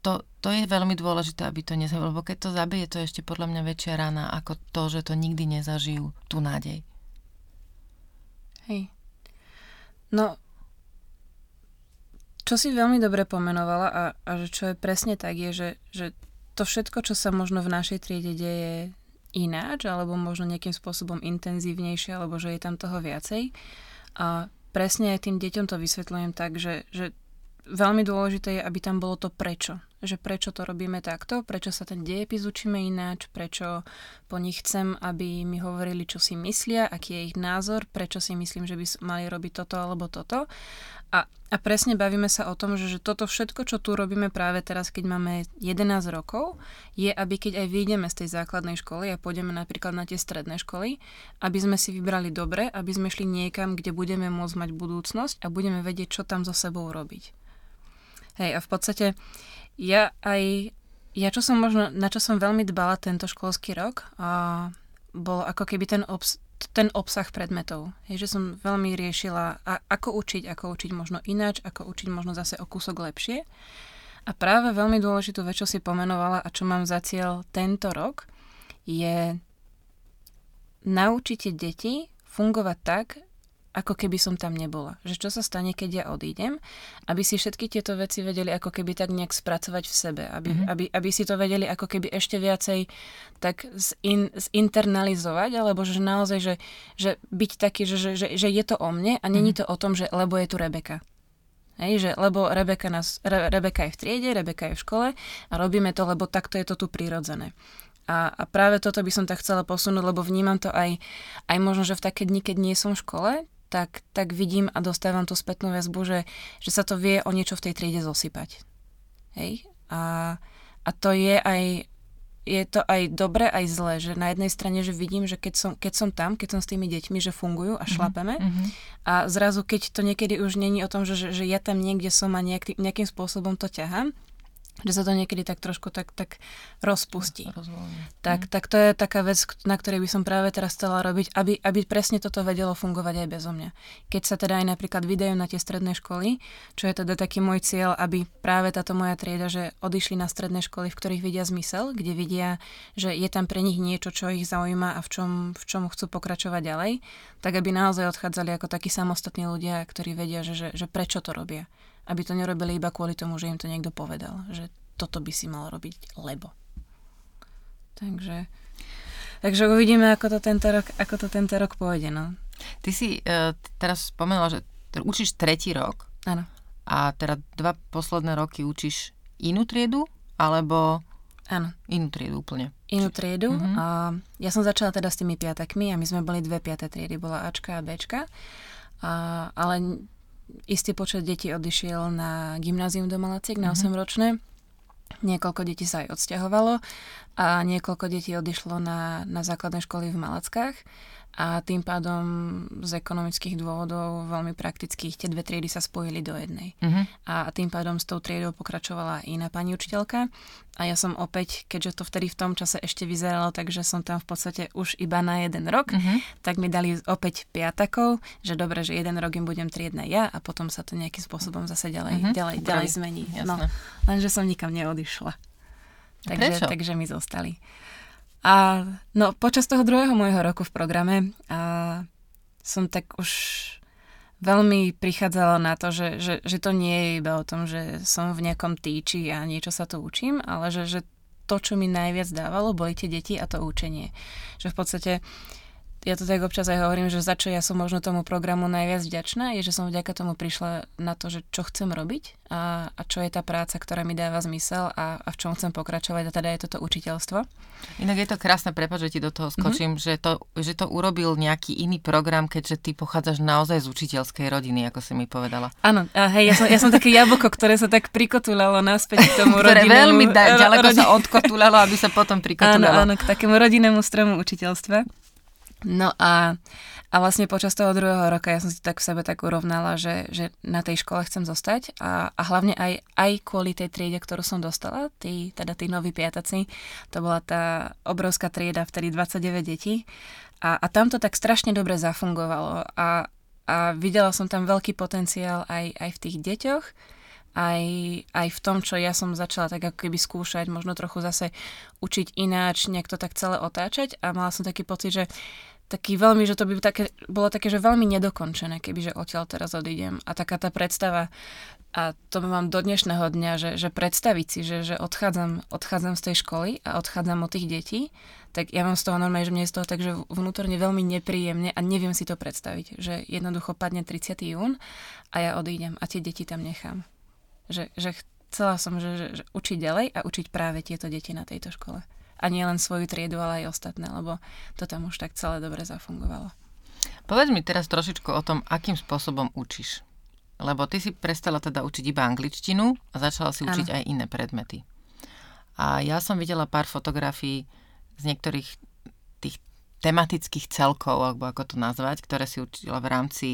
to, to je veľmi dôležité, aby to nezabilo, lebo keď to zabije, to je ešte podľa mňa väčšia rana ako to, že to nikdy nezažijú, tú nádej. Hej. No, čo si veľmi dobre pomenovala a, a že čo je presne tak, je, že, že to všetko, čo sa možno v našej triede deje ináč, alebo možno nejakým spôsobom intenzívnejšie, alebo že je tam toho viacej. A presne aj tým deťom to vysvetľujem tak, že, že veľmi dôležité je, aby tam bolo to prečo. Že prečo to robíme takto, prečo sa ten dejepis učíme ináč, prečo po nich chcem, aby mi hovorili, čo si myslia, aký je ich názor, prečo si myslím, že by mali robiť toto alebo toto. A, a presne bavíme sa o tom, že, že toto všetko, čo tu robíme práve teraz, keď máme 11 rokov, je, aby keď aj vyjdeme z tej základnej školy a pôjdeme napríklad na tie stredné školy, aby sme si vybrali dobre, aby sme šli niekam, kde budeme môcť mať budúcnosť a budeme vedieť, čo tam so sebou robiť. Hej, a v podstate ja aj, ja čo som možno, na čo som veľmi dbala tento školský rok, a bolo ako keby ten, obs, ten obsah predmetov. Je, že som veľmi riešila, a, ako učiť, ako učiť možno ináč, ako učiť možno zase o kúsok lepšie. A práve veľmi dôležitú vec, čo si pomenovala a čo mám za cieľ tento rok, je naučiť deti fungovať tak, ako keby som tam nebola. Že čo sa stane, keď ja odídem, aby si všetky tieto veci vedeli ako keby tak nejak spracovať v sebe, aby, mm-hmm. aby, aby si to vedeli ako keby ešte viacej tak zin, zinternalizovať, alebo že naozaj, že, že byť taký, že, že, že, že je to o mne a není mm-hmm. to o tom, že lebo je tu Rebeka. Hej, že lebo Rebeka, nás, Re, Rebeka je v triede, Rebeka je v škole a robíme to, lebo takto je to tu prirodzené. A, a práve toto by som tak chcela posunúť, lebo vnímam to aj, aj možno, že v také dni, keď nie som v škole, tak, tak vidím a dostávam tú spätnú väzbu, že, že sa to vie o niečo v tej triede zosypať. Hej? A, a to je aj, je to aj dobre, aj zlé, že na jednej strane, že vidím, že keď som, keď som tam, keď som s tými deťmi, že fungujú a mhm, šlapeme mm-hmm. a zrazu, keď to niekedy už není o tom, že, že, že ja tam niekde som a nejak, nejakým spôsobom to ťahám, že sa to niekedy tak trošku tak, tak rozpustí. Tak, mm. tak to je taká vec, na ktorej by som práve teraz chcela robiť, aby, aby presne toto vedelo fungovať aj bezo mňa. Keď sa teda aj napríklad vydajú na tie stredné školy, čo je teda taký môj cieľ, aby práve táto moja trieda, že odišli na stredné školy, v ktorých vidia zmysel, kde vidia, že je tam pre nich niečo, čo ich zaujíma a v čom, v čom chcú pokračovať ďalej, tak aby naozaj odchádzali ako takí samostatní ľudia, ktorí vedia, že, že, že prečo to robia aby to nerobili iba kvôli tomu, že im to niekto povedal, že toto by si mal robiť, lebo. Takže, takže uvidíme, ako to tento rok, ako to tento rok pôjde. No. Ty si uh, teraz spomenula, že učíš tretí rok. Áno. A teda dva posledné roky učíš inú triedu, alebo Áno. Inú triedu úplne. Inú triedu. Uh-huh. A ja som začala teda s tými piatakmi a my sme boli dve piaté triedy, bola Ačka a Bčka. A, ale istý počet detí odišiel na gymnázium do Malaciek na mm-hmm. 8-ročné. Niekoľko detí sa aj odsťahovalo a niekoľko detí odišlo na, na základné školy v Malackách a tým pádom z ekonomických dôvodov veľmi praktických tie dve triedy sa spojili do jednej. Uh-huh. A tým pádom s tou triedou pokračovala iná pani učiteľka a ja som opäť, keďže to vtedy v tom čase ešte vyzeralo, takže som tam v podstate už iba na jeden rok, uh-huh. tak mi dali opäť piatakov, že dobre, že jeden rok im budem triedna ja a potom sa to nejakým spôsobom zase ďalej, uh-huh. ďalej, ďalej zmení. No, lenže som nikam neodišla. Takže, takže mi zostali. A no, počas toho druhého môjho roku v programe a som tak už veľmi prichádzala na to, že, že, že to nie je iba o tom, že som v nejakom týči a niečo sa tu učím, ale že, že to, čo mi najviac dávalo, boli tie deti a to učenie. Že v podstate uh, ja to tak občas aj hovorím, že za čo ja som možno tomu programu najviac vďačná, je, že som vďaka tomu prišla na to, že čo chcem robiť a, a čo je tá práca, ktorá mi dáva zmysel a, a v čom chcem pokračovať a teda je toto učiteľstvo. Inak je to krásne, prepáč, že ti do toho skočím, mm-hmm. že, to, že to urobil nejaký iný program, keďže ty pochádzaš naozaj z učiteľskej rodiny, ako si mi povedala. Áno, a hej, ja som, ja som také jablko, ktoré sa tak prikotulalo naspäť k tomu ktoré rodinnému... veľmi da, ďaleko rodin... sa odkotulalo, aby sa potom prikotulalo. Áno, áno, k takému rodinnému stromu učiteľstva. No a, a vlastne počas toho druhého roka ja som si tak v sebe tak urovnala, že, že na tej škole chcem zostať a, a hlavne aj, aj kvôli tej triede, ktorú som dostala, tí, teda tí noví piataci, to bola tá obrovská trieda, vtedy 29 detí. A, a tam to tak strašne dobre zafungovalo a, a videla som tam veľký potenciál aj, aj v tých deťoch, aj, aj v tom, čo ja som začala tak ako keby skúšať, možno trochu zase učiť ináč, nejak to tak celé otáčať. A mala som taký pocit, že taký veľmi, že to by také, bolo také, že veľmi nedokončené, kebyže odtiaľ teraz odídem. A taká tá predstava A to mám do dnešného dňa, že, že predstaviť si, že, že odchádzam, odchádzam z tej školy a odchádzam od tých detí, tak ja mám z toho normálne, že mne je z toho tak, že vnútorne veľmi nepríjemne a neviem si to predstaviť, že jednoducho padne 30. jún a ja odídem a tie deti tam nechám. Že, že chcela som, že, že, že učiť ďalej a učiť práve tieto deti na tejto škole. A nie len svoju triedu, ale aj ostatné, lebo to tam už tak celé dobre zafungovalo. Povedz mi teraz trošičku o tom, akým spôsobom učíš. Lebo ty si prestala teda učiť iba angličtinu a začala si učiť ano. aj iné predmety. A ja som videla pár fotografií z niektorých tých tematických celkov, alebo ako to nazvať, ktoré si učila v rámci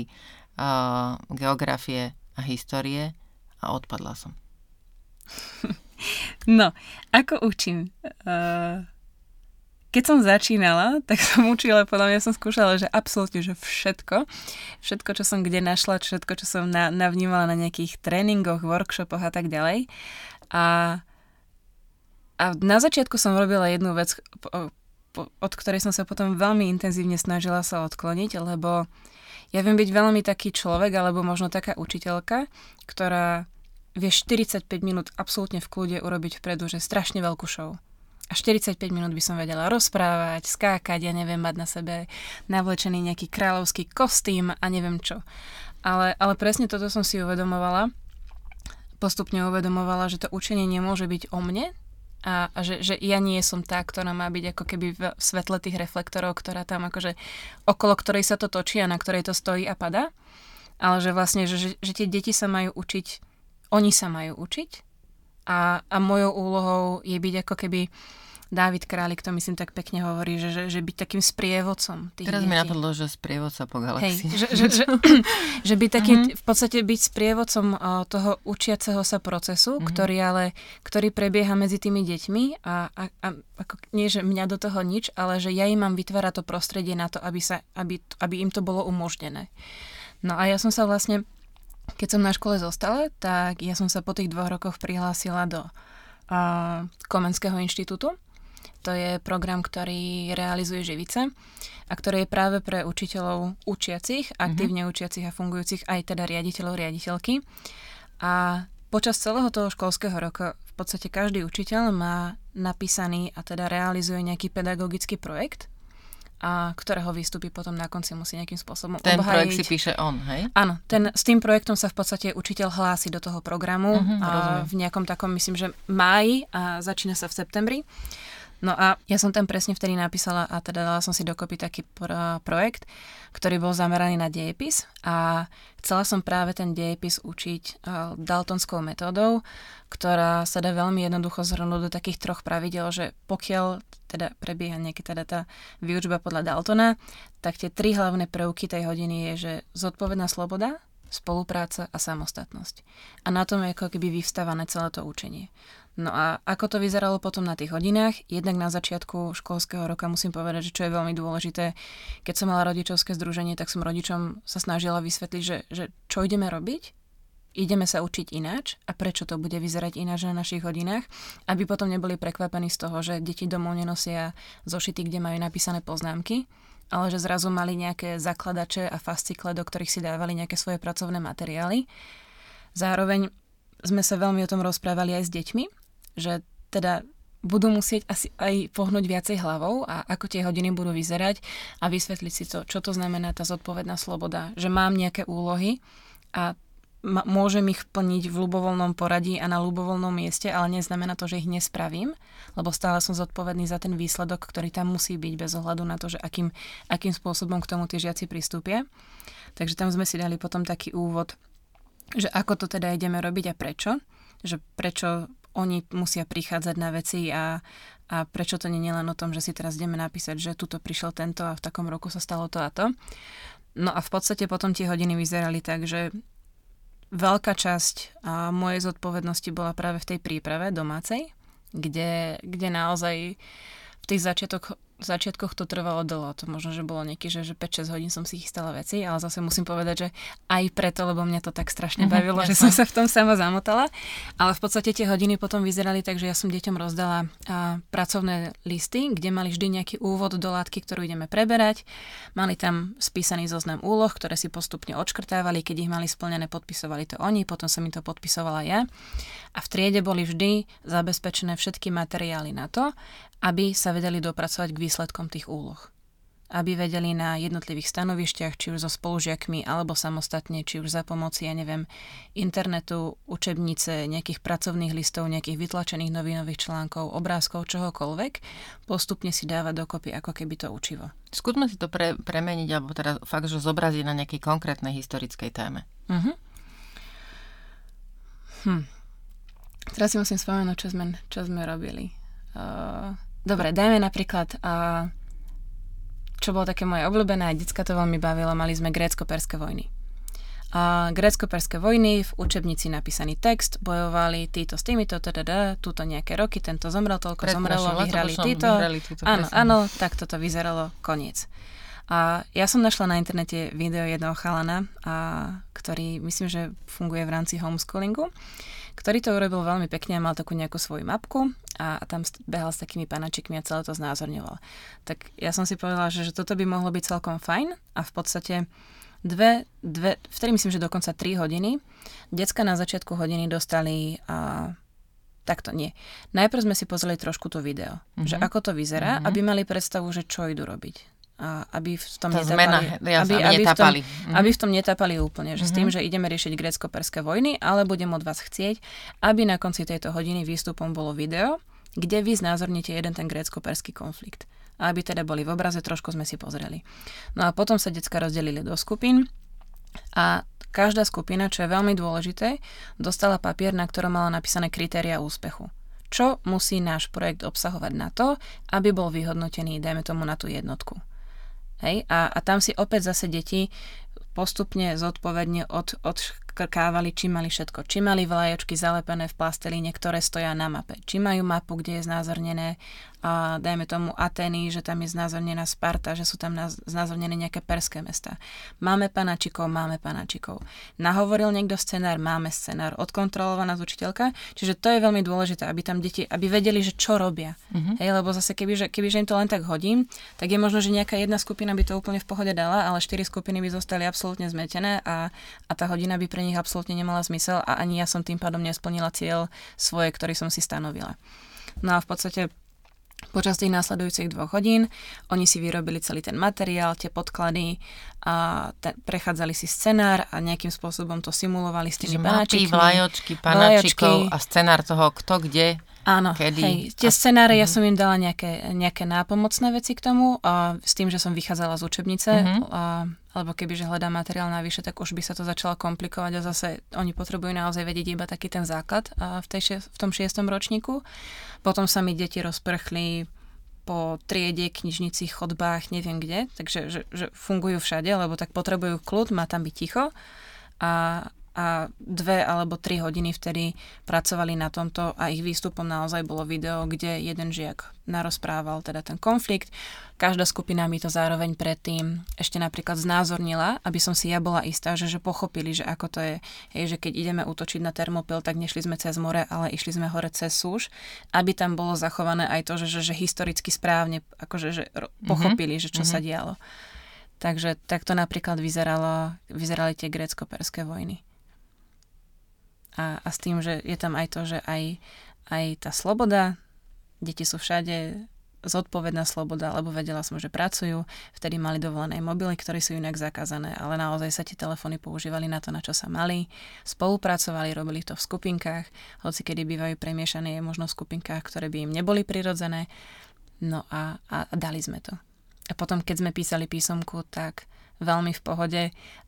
uh, geografie a histórie a odpadla som. No, ako učím? Uh, keď som začínala, tak som učila, podľa mňa som skúšala, že absolútne, že všetko. Všetko, čo som kde našla, všetko, čo som na, navnímala na nejakých tréningoch, workshopoch a tak ďalej. A, a na začiatku som robila jednu vec, od ktorej som sa potom veľmi intenzívne snažila sa odkloniť, lebo ja viem byť veľmi taký človek, alebo možno taká učiteľka, ktorá vie 45 minút absolútne v kľude urobiť vpredu, že strašne veľkú show a 45 minút by som vedela rozprávať, skákať, ja neviem, mať na sebe navlečený nejaký kráľovský kostým a neviem čo. Ale, ale presne toto som si uvedomovala, postupne uvedomovala, že to učenie nemôže byť o mne a, a že, že ja nie som tá, ktorá má byť ako keby v svetle tých reflektorov, ktorá tam akože okolo ktorej sa to točí a na ktorej to stojí a pada. Ale že vlastne, že, že tie deti sa majú učiť, oni sa majú učiť a, a mojou úlohou je byť ako keby Dávid Králik to myslím tak pekne hovorí, že, že, že byť takým sprievodcom tých Teraz detí. mi napadlo, že sprievodca po galaxii. Hej, že, že, že, že byť takým, uh-huh. v podstate byť sprievodcom toho učiaceho sa procesu, uh-huh. ktorý ale, ktorý prebieha medzi tými deťmi a, a, a ako, nie, že mňa do toho nič, ale že ja im mám vytvárať to prostredie na to, aby, sa, aby, aby im to bolo umožnené. No a ja som sa vlastne keď som na škole zostala, tak ja som sa po tých dvoch rokoch prihlásila do uh, Komenského inštitútu. To je program, ktorý realizuje Živice a ktorý je práve pre učiteľov učiacich, mhm. aktívne mm-hmm. učiacich a fungujúcich, aj teda riaditeľov, riaditeľky. A počas celého toho školského roka v podstate každý učiteľ má napísaný a teda realizuje nejaký pedagogický projekt, a ktorého výstupy potom na konci musí nejakým spôsobom Ten obhajiť. projekt si píše on, hej? Áno, ten, s tým projektom sa v podstate učiteľ hlási do toho programu uh-huh, a v nejakom takom, myslím, že máji a začína sa v septembri. No a ja som tam presne vtedy napísala a teda dala som si dokopy taký pro, projekt, ktorý bol zameraný na dejepis a chcela som práve ten dejepis učiť uh, daltonskou metódou, ktorá sa dá veľmi jednoducho zhrnúť do takých troch pravidel, že pokiaľ teda prebieha nejaká teda tá výučba podľa Daltona, tak tie tri hlavné prvky tej hodiny je, že zodpovedná sloboda, spolupráca a samostatnosť. A na tom je ako keby vyvstávané celé to učenie. No a ako to vyzeralo potom na tých hodinách? Jednak na začiatku školského roka musím povedať, že čo je veľmi dôležité, keď som mala rodičovské združenie, tak som rodičom sa snažila vysvetliť, že, že čo ideme robiť, ideme sa učiť ináč? A prečo to bude vyzerať ináč na našich hodinách, aby potom neboli prekvapení z toho, že deti domov nenosia zošity, kde majú napísané poznámky, ale že zrazu mali nejaké zakladače a fascikle, do ktorých si dávali nejaké svoje pracovné materiály. Zároveň sme sa veľmi o tom rozprávali aj s deťmi, že teda budú musieť asi aj pohnúť viacej hlavou a ako tie hodiny budú vyzerať a vysvetliť si to, čo to znamená tá zodpovedná sloboda, že mám nejaké úlohy a môžem ich plniť v ľubovoľnom poradí a na ľubovoľnom mieste, ale neznamená to, že ich nespravím, lebo stále som zodpovedný za ten výsledok, ktorý tam musí byť bez ohľadu na to, že akým, akým spôsobom k tomu tí žiaci pristúpia. Takže tam sme si dali potom taký úvod, že ako to teda ideme robiť a prečo že prečo oni musia prichádzať na veci a, a prečo to nie je len o tom, že si teraz ideme napísať, že tuto prišiel tento a v takom roku sa stalo to a to. No a v podstate potom tie hodiny vyzerali tak, že veľká časť a mojej zodpovednosti bola práve v tej príprave domácej, kde, kde naozaj v tých začiatok, v začiatkoch to trvalo dlho, to možno, že bolo nejaký, že, že 5-6 hodín som si chystala veci, ale zase musím povedať, že aj preto, lebo mňa to tak strašne mhm, bavilo, mm-hmm, že som sa v tom sama zamotala. Ale v podstate tie hodiny potom vyzerali tak, že ja som deťom rozdala a, pracovné listy, kde mali vždy nejaký úvod do látky, ktorú ideme preberať. Mali tam spísaný zoznam úloh, ktoré si postupne odškrtávali, keď ich mali splnené, podpisovali to oni, potom som im to podpisovala ja. A v triede boli vždy zabezpečené všetky materiály na to, aby sa vedeli dopracovať k výsledkom tých úloh. Aby vedeli na jednotlivých stanovišťach, či už so spolužiakmi, alebo samostatne, či už za pomoci, ja neviem, internetu, učebnice, nejakých pracovných listov, nejakých vytlačených novinových článkov, obrázkov, čohokoľvek, postupne si dávať dokopy ako keby to učivo. Skúsme si to pre, premeniť, alebo teda fakt, že zobraziť na nejakej konkrétnej historickej téme. Uh-huh. Hm. Teraz si musím spomenúť, čo sme, čo sme robili. Uh, Dobre, dajme napríklad, uh, čo bolo také moje obľúbené, aj detská to veľmi bavilo, mali sme grécko-perské vojny. Uh, grécko-perské vojny, v učebnici napísaný text, bojovali títo s týmito, teda, túto nejaké roky, tento zomrel, toľko zomrelo, vyhrali títo. Vyhrali túto áno, áno, tak toto vyzeralo, koniec. A ja som našla na internete video jedného chalana, a, ktorý myslím, že funguje v rámci homeschoolingu ktorý to urobil veľmi pekne a mal takú nejakú svoju mapku a, tam behal s takými panačikmi a celé to znázorňoval. Tak ja som si povedala, že, že toto by mohlo byť celkom fajn a v podstate dve, dve vtedy myslím, že dokonca 3 hodiny. Decka na začiatku hodiny dostali a, takto nie. Najprv sme si pozreli trošku to video, mm-hmm. že mhm. ako to vyzerá, mm-hmm. aby mali predstavu, že čo idú robiť a aby v tom Tá netapali, zmena, ja aby, aby, v tom, mm. aby v tom netapali úplne, že mm-hmm. s tým, mhm. že ideme riešiť grécko-perské vojny, ale budem od vás chcieť, aby na konci tejto hodiny výstupom bolo video, kde vy znázornite jeden ten grécko-perský konflikt. A aby teda boli v obraze, trošku sme si pozreli. No a potom sa decka rozdelili do skupín a každá skupina, čo je veľmi dôležité, dostala papier, na ktorom mala napísané kritéria úspechu čo musí náš projekt obsahovať na to, aby bol vyhodnotený, dajme tomu, na tú jednotku. Hej? A, a tam si opäť zase deti postupne zodpovedne od, odškrkávali, či mali všetko. Či mali vlajočky zalepené v plastelíne, ktoré stoja na mape. Či majú mapu, kde je znázornené dajme tomu Ateny, že tam je znázornená Sparta, že sú tam znázornené nejaké perské mesta. Máme panačikov, máme panačikov. Nahovoril niekto scenár, máme scenár. Odkontrolovaná z učiteľka. Čiže to je veľmi dôležité, aby tam deti, aby vedeli, že čo robia. Uh-huh. Hej, lebo zase keby že, keby, že im to len tak hodím, tak je možno, že nejaká jedna skupina by to úplne v pohode dala, ale štyri skupiny by zostali absolútne zmetené a, a tá hodina by pre nich absolútne nemala zmysel a ani ja som tým pádom nesplnila cieľ svoje, ktorý som si stanovila. No a v podstate Počas tých následujúcich dvoch hodín oni si vyrobili celý ten materiál, tie podklady a te, prechádzali si scenár a nejakým spôsobom to simulovali s tými panáčikmi. vlajočky, panačikov a scenár toho, kto kde Áno, kedy. Hej, tie scenáre, ja mhm. som im dala nejaké, nejaké nápomocné veci k tomu, a s tým, že som vychádzala z učebnice, uh-huh. a, alebo keby, že hľadám materiál navyše, tak už by sa to začalo komplikovať a zase oni potrebujú naozaj vedieť iba taký ten základ a v, tej, v tom šiestom ročníku. Potom sa mi deti rozprchli po triede, knižnici, chodbách, neviem kde, takže že, že fungujú všade, lebo tak potrebujú kľud, má tam byť ticho a, a dve alebo tri hodiny vtedy pracovali na tomto a ich výstupom naozaj bolo video, kde jeden žiak narozprával teda ten konflikt. Každá skupina mi to zároveň predtým ešte napríklad znázornila, aby som si ja bola istá, že, že pochopili, že ako to je, hej, že keď ideme útočiť na termopil, tak nešli sme cez more, ale išli sme hore cez súž, aby tam bolo zachované aj to, že, že, že historicky správne akože, že mhm. pochopili, mm-hmm. že čo mm-hmm. sa dialo. Takže takto napríklad vyzeralo, vyzerali tie grécko-perské vojny a, a s tým, že je tam aj to, že aj, aj tá sloboda, deti sú všade, zodpovedná sloboda, lebo vedela som, že pracujú, vtedy mali dovolené mobily, ktoré sú inak zakázané, ale naozaj sa tie telefóny používali na to, na čo sa mali, spolupracovali, robili to v skupinkách, hoci kedy bývajú premiešané, je možno v skupinkách, ktoré by im neboli prirodzené, no a, a, a dali sme to. A potom, keď sme písali písomku, tak veľmi v pohode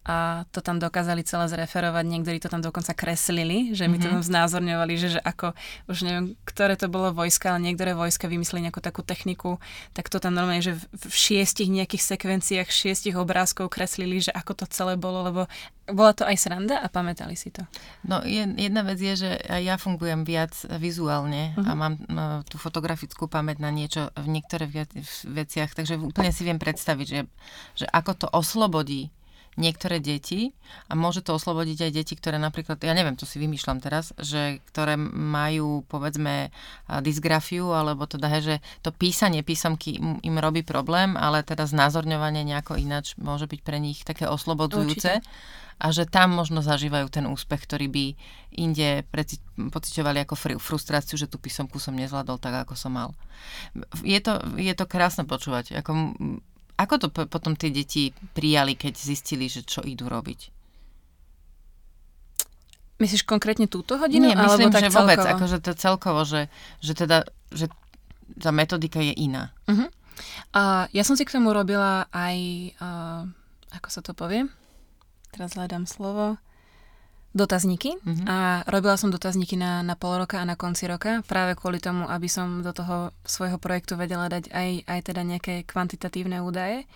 a to tam dokázali celé zreferovať, niektorí to tam dokonca kreslili, že mi to Mhm. tam znázorňovali, že, že ako, už neviem, ktoré to bolo vojska, ale niektoré vojska vymysleli nejakú takú techniku, tak to tam normálne, že v, šiestich nejakých sekvenciách, šiestich obrázkov kreslili, že ako to celé bolo, lebo bola to aj sranda a pamätali si to. No je, jedna vec je, že ja fungujem viac vizuálne Mhm. a mám no, tú fotografickú pamäť na niečo v niektorých viac, veciach, takže úplne si viem predstaviť, že, že ako to oslobodí niektoré deti a môže to oslobodiť aj deti, ktoré napríklad, ja neviem, to si vymýšľam teraz, že ktoré majú povedzme dysgrafiu, alebo teda, hej, že to písanie písomky im, robí problém, ale teda znázorňovanie nejako ináč môže byť pre nich také oslobodzujúce. A že tam možno zažívajú ten úspech, ktorý by inde preci- pociťovali ako fr- frustráciu, že tú písomku som nezvládol tak, ako som mal. Je to, je to krásne počúvať. Ako, ako to p- potom tie deti prijali, keď zistili, že čo idú robiť? Myslíš konkrétne túto hodinu? Nie, myslím, alebo tak že vôbec, celkovo? akože to celkovo, že, že teda, že tá metodika je iná. Uh-huh. A ja som si k tomu robila aj, uh, ako sa to povie, teraz hľadám slovo, dotazníky. Mhm. A robila som dotazníky na, na pol roka a na konci roka, práve kvôli tomu, aby som do toho svojho projektu vedela dať aj, aj teda nejaké kvantitatívne údaje.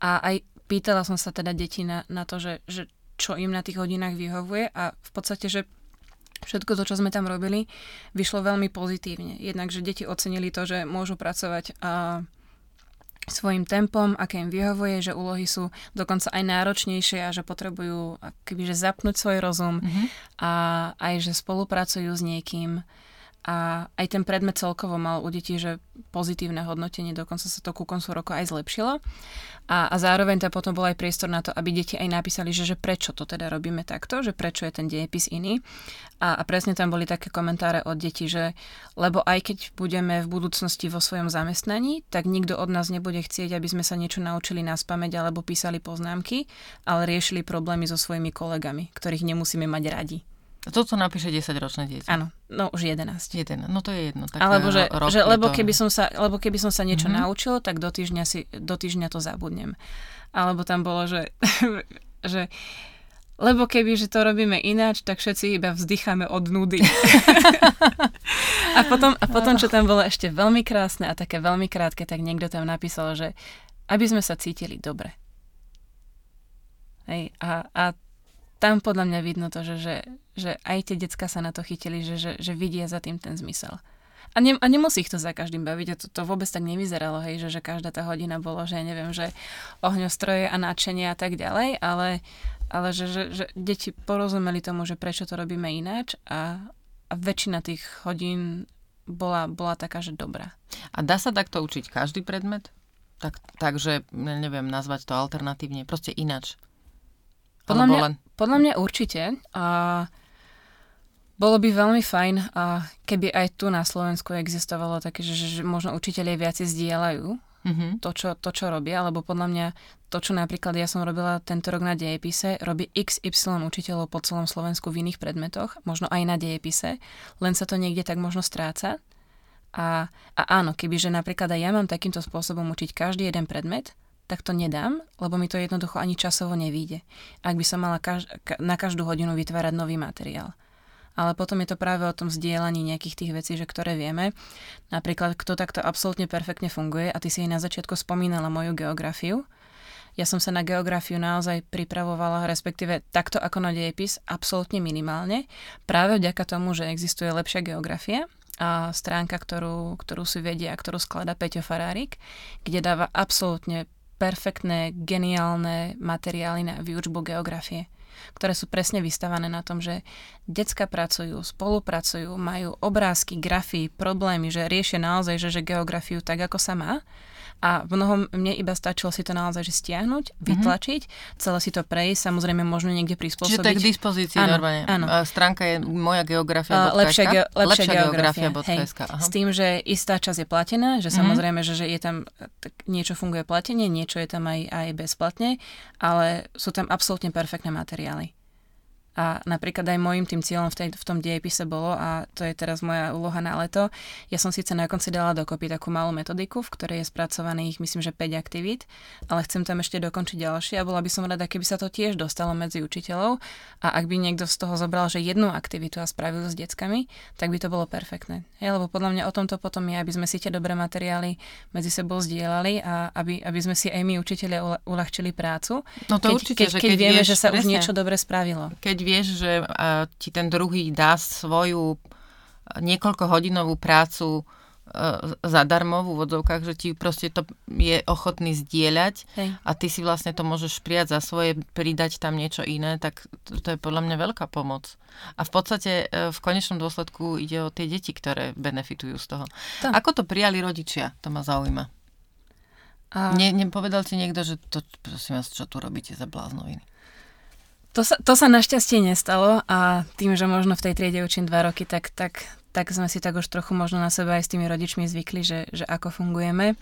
A aj pýtala som sa teda detí na, na to, že, že čo im na tých hodinách vyhovuje a v podstate, že všetko to, čo sme tam robili, vyšlo veľmi pozitívne. Jednak, že deti ocenili to, že môžu pracovať a svojim tempom, aké im vyhovuje, že úlohy sú dokonca aj náročnejšie a že potrebujú akoby, že zapnúť svoj rozum Mhm. a aj, že spolupracujú s niekým a aj ten predmet celkovo mal u detí, že pozitívne hodnotenie, dokonca sa to ku koncu roku aj zlepšilo. A, a zároveň tam potom bol aj priestor na to, aby deti aj napísali, že, že prečo to teda robíme takto, že prečo je ten dejepis iný. A, a presne tam boli také komentáre od detí, že lebo aj keď budeme v budúcnosti vo svojom zamestnaní, tak nikto od nás nebude chcieť, aby sme sa niečo naučili na spameť alebo písali poznámky, ale riešili problémy so svojimi kolegami, ktorých nemusíme mať radi. A toto napíše 10-ročné dieťa. Áno, no už 11. Jeden. No to je jedno. Tak Alebo že, rok že je lebo, to... keby som sa, lebo keby som sa niečo Mhm. mm-hmm. naučil, tak do týždňa, si, do týždňa to zabudnem. Alebo tam bolo, že, že lebo keby, že to robíme ináč, tak všetci iba vzdycháme od nudy. a, potom, a potom, čo tam bolo ešte veľmi krásne a také veľmi krátke, tak niekto tam napísal, že aby sme sa cítili dobre. Hej, a, a tam podľa mňa vidno to, že, že, že aj tie decka sa na to chytili, že, že, že vidia za tým ten zmysel. A, ne, a nemusí ich to za každým baviť, a to, to vôbec tak nevyzeralo, hej, že, že každá tá hodina bolo, že neviem, že ohňostroje a náčenie a tak ďalej, ale, ale že, že, že deti porozumeli tomu, že prečo to robíme ináč a, a väčšina tých hodín bola, bola taká, že dobrá. A dá sa takto učiť každý predmet? Tak, takže, neviem, nazvať to alternatívne, proste ináč. Podľa Alebo mňa, len... podľa mňa určite. A bolo by veľmi fajn, a keby aj tu na Slovensku existovalo také, že, že možno učiteľia viac zdieľajú Mhm. to čo, to, čo robia, lebo podľa mňa to, čo napríklad ja som robila tento rok na dejepise, robí XY učiteľov po celom Slovensku v iných predmetoch, možno aj na dejepise, len sa to niekde tak možno stráca. A, a áno, kebyže napríklad aj ja mám takýmto spôsobom učiť každý jeden predmet, tak to nedám, lebo mi to jednoducho ani časovo nevíde. Ak by som mala kaž- ka- na každú hodinu vytvárať nový materiál. Ale potom je to práve o tom zdieľaní nejakých tých vecí, že ktoré vieme. Napríklad, kto takto absolútne perfektne funguje, a ty si aj na začiatku spomínala moju geografiu. Ja som sa na geografiu naozaj pripravovala, respektíve takto ako na dejepis, absolútne minimálne. Práve vďaka tomu, že existuje lepšia geografia, a stránka, ktorú, ktorú si vedia a ktorú sklada Peťo Farárik, kde dáva absolútne perfektné, geniálne materiály na výučbu geografie ktoré sú presne vystavané na tom, že decka pracujú, spolupracujú, majú obrázky, grafy, problémy, že riešia naozaj, že, že geografiu tak, ako sa má. A v mnohom mne iba stačilo si to naozaj že stiahnuť, vytlačiť, celé si to prejsť, samozrejme možno niekde prispôsobiť. Čiže to je k dispozícii Áno, normálne. áno. Stránka je moja geografia. Uh, lepšia, ge- lepšia, geografia. geografia. Hej, s tým, že istá časť je platená, že Mhm. samozrejme, že, že je tam tak niečo funguje platenie, niečo je tam aj, aj bezplatne, ale sú tam absolútne perfektné materiály. A napríklad aj môjim tým cieľom v, tej, v tom diejepise bolo, a to je teraz moja úloha na leto, ja som síce na konci dala dokopy takú malú metodiku, v ktorej je spracovaných myslím, že 5 aktivít, ale chcem tam ešte dokončiť ďalšie a bola by som rada, keby sa to tiež dostalo medzi učiteľov a ak by niekto z toho zobral, že jednu aktivitu a spravil s deckami, tak by to bolo perfektné. Hej, lebo podľa mňa o tomto potom je, aby sme si tie dobré materiály medzi sebou zdieľali a aby, aby sme si aj my učiteľia uľahčili prácu. No to keď, určite, keď, keď, keď vieme, vieš, že sa presne, už niečo dobre spravilo. Keď vieš, že uh, ti ten druhý dá svoju niekoľkohodinovú prácu uh, zadarmo v úvodzovkách, že ti proste to je ochotný zdieľať Hej. a ty si vlastne to môžeš prijať za svoje, pridať tam niečo iné, tak to, to je podľa mňa veľká pomoc. A v podstate uh, v konečnom dôsledku ide o tie deti, ktoré benefitujú z toho. To. Ako to prijali rodičia? To ma zaujíma. A... Ne, nepovedal ti niekto, že to, prosím vás, čo tu robíte za bláznoviny? To sa, to sa našťastie nestalo a tým, že možno v tej triede učím dva roky, tak, tak, tak sme si tak už trochu možno na seba aj s tými rodičmi zvykli, že, že ako fungujeme.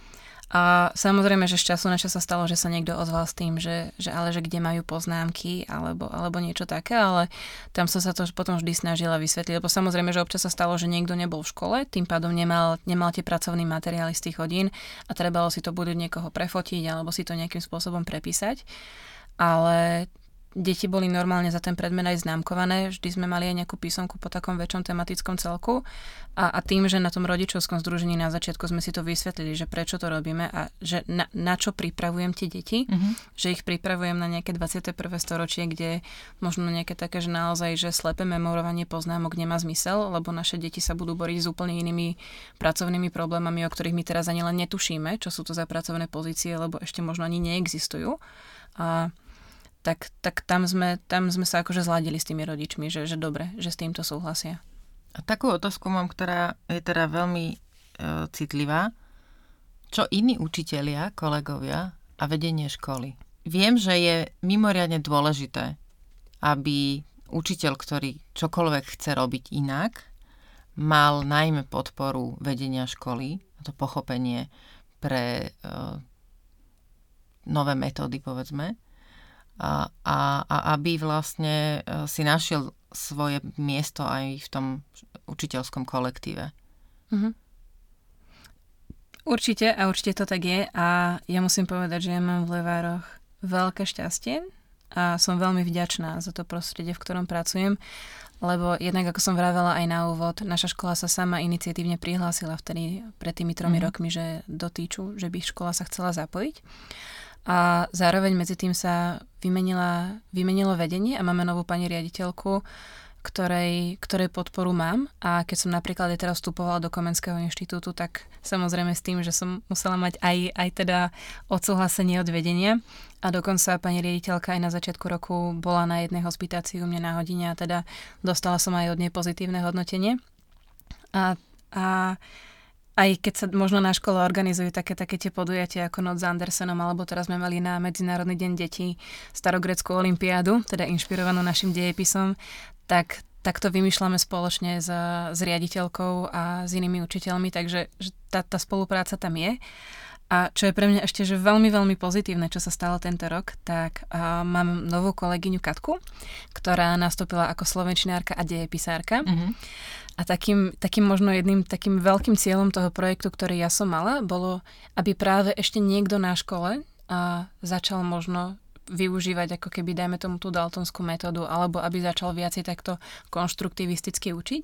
A samozrejme, že z času na čas sa stalo, že sa niekto ozval s tým, že, že ale že kde majú poznámky alebo, alebo niečo také, ale tam som sa to potom vždy snažila vysvetliť, lebo samozrejme, že občas sa stalo, že niekto nebol v škole, tým pádom nemal, nemal tie pracovné materiály z tých hodín a trebalo si to buď niekoho prefotiť alebo si to nejakým spôsobom prepísať. Ale Deti boli normálne za ten predmet aj známkované, vždy sme mali aj nejakú písomku po takom väčšom tematickom celku a, a tým, že na tom rodičovskom združení na začiatku sme si to vysvetlili, že prečo to robíme a že na, na čo pripravujem tie deti, uh-huh. že ich pripravujem na nejaké 21. storočie, kde možno nejaké také, že naozaj, že slepé memorovanie poznámok nemá zmysel, lebo naše deti sa budú boriť s úplne inými pracovnými problémami, o ktorých my teraz ani len netušíme, čo sú to za pracovné pozície, lebo ešte možno ani neexistujú. A tak, tak tam, sme, tam sme sa akože zladili s tými rodičmi, že, že dobre, že s týmto súhlasia. A takú otázku mám, ktorá je teda veľmi e, citlivá. Čo iní učitelia, kolegovia a vedenie školy? Viem, že je mimoriadne dôležité, aby učiteľ, ktorý čokoľvek chce robiť inak, mal najmä podporu vedenia školy, to pochopenie pre e, nové metódy, povedzme a, a, a aby vlastne e, si našiel svoje miesto aj v tom učiteľskom kolektíve. Mm-hmm. Určite a určite to tak je a ja musím povedať, že ja mám v Levároch veľké šťastie a som veľmi vďačná za to prostredie, v ktorom pracujem, lebo jednak, ako som vravela aj na úvod, naša škola sa sama iniciatívne prihlásila vtedy pred tými tromi mm-hmm. rokmi, že dotýču, že by škola sa chcela zapojiť a zároveň medzi tým sa vymenila, vymenilo vedenie a máme novú pani riaditeľku, ktorej, ktorej podporu mám a keď som napríklad aj teraz vstupovala do Komenského inštitútu, tak samozrejme s tým, že som musela mať aj, aj teda odsúhlasenie od vedenia a dokonca pani riaditeľka aj na začiatku roku bola na jednej hospitácii u mňa na hodine a teda dostala som aj od nej pozitívne hodnotenie. A, a aj keď sa možno na škole organizujú také, také tie podujatia ako Noc s Andersenom, alebo teraz sme mali na Medzinárodný deň detí starogreckú olimpiádu, teda inšpirovanú našim dejepisom, tak takto vymýšľame spoločne s, s riaditeľkou a s inými učiteľmi, takže tá, tá spolupráca tam je. A čo je pre mňa ešte že veľmi, veľmi pozitívne, čo sa stalo tento rok, tak uh, mám novú kolegyňu Katku, ktorá nastúpila ako slovenčinárka a dejepisárka. Mm-hmm. A takým, takým možno jedným takým veľkým cieľom toho projektu, ktorý ja som mala, bolo, aby práve ešte niekto na škole a začal možno využívať ako keby, dajme tomu tú daltonskú metódu, alebo aby začal viacej takto konštruktivisticky učiť.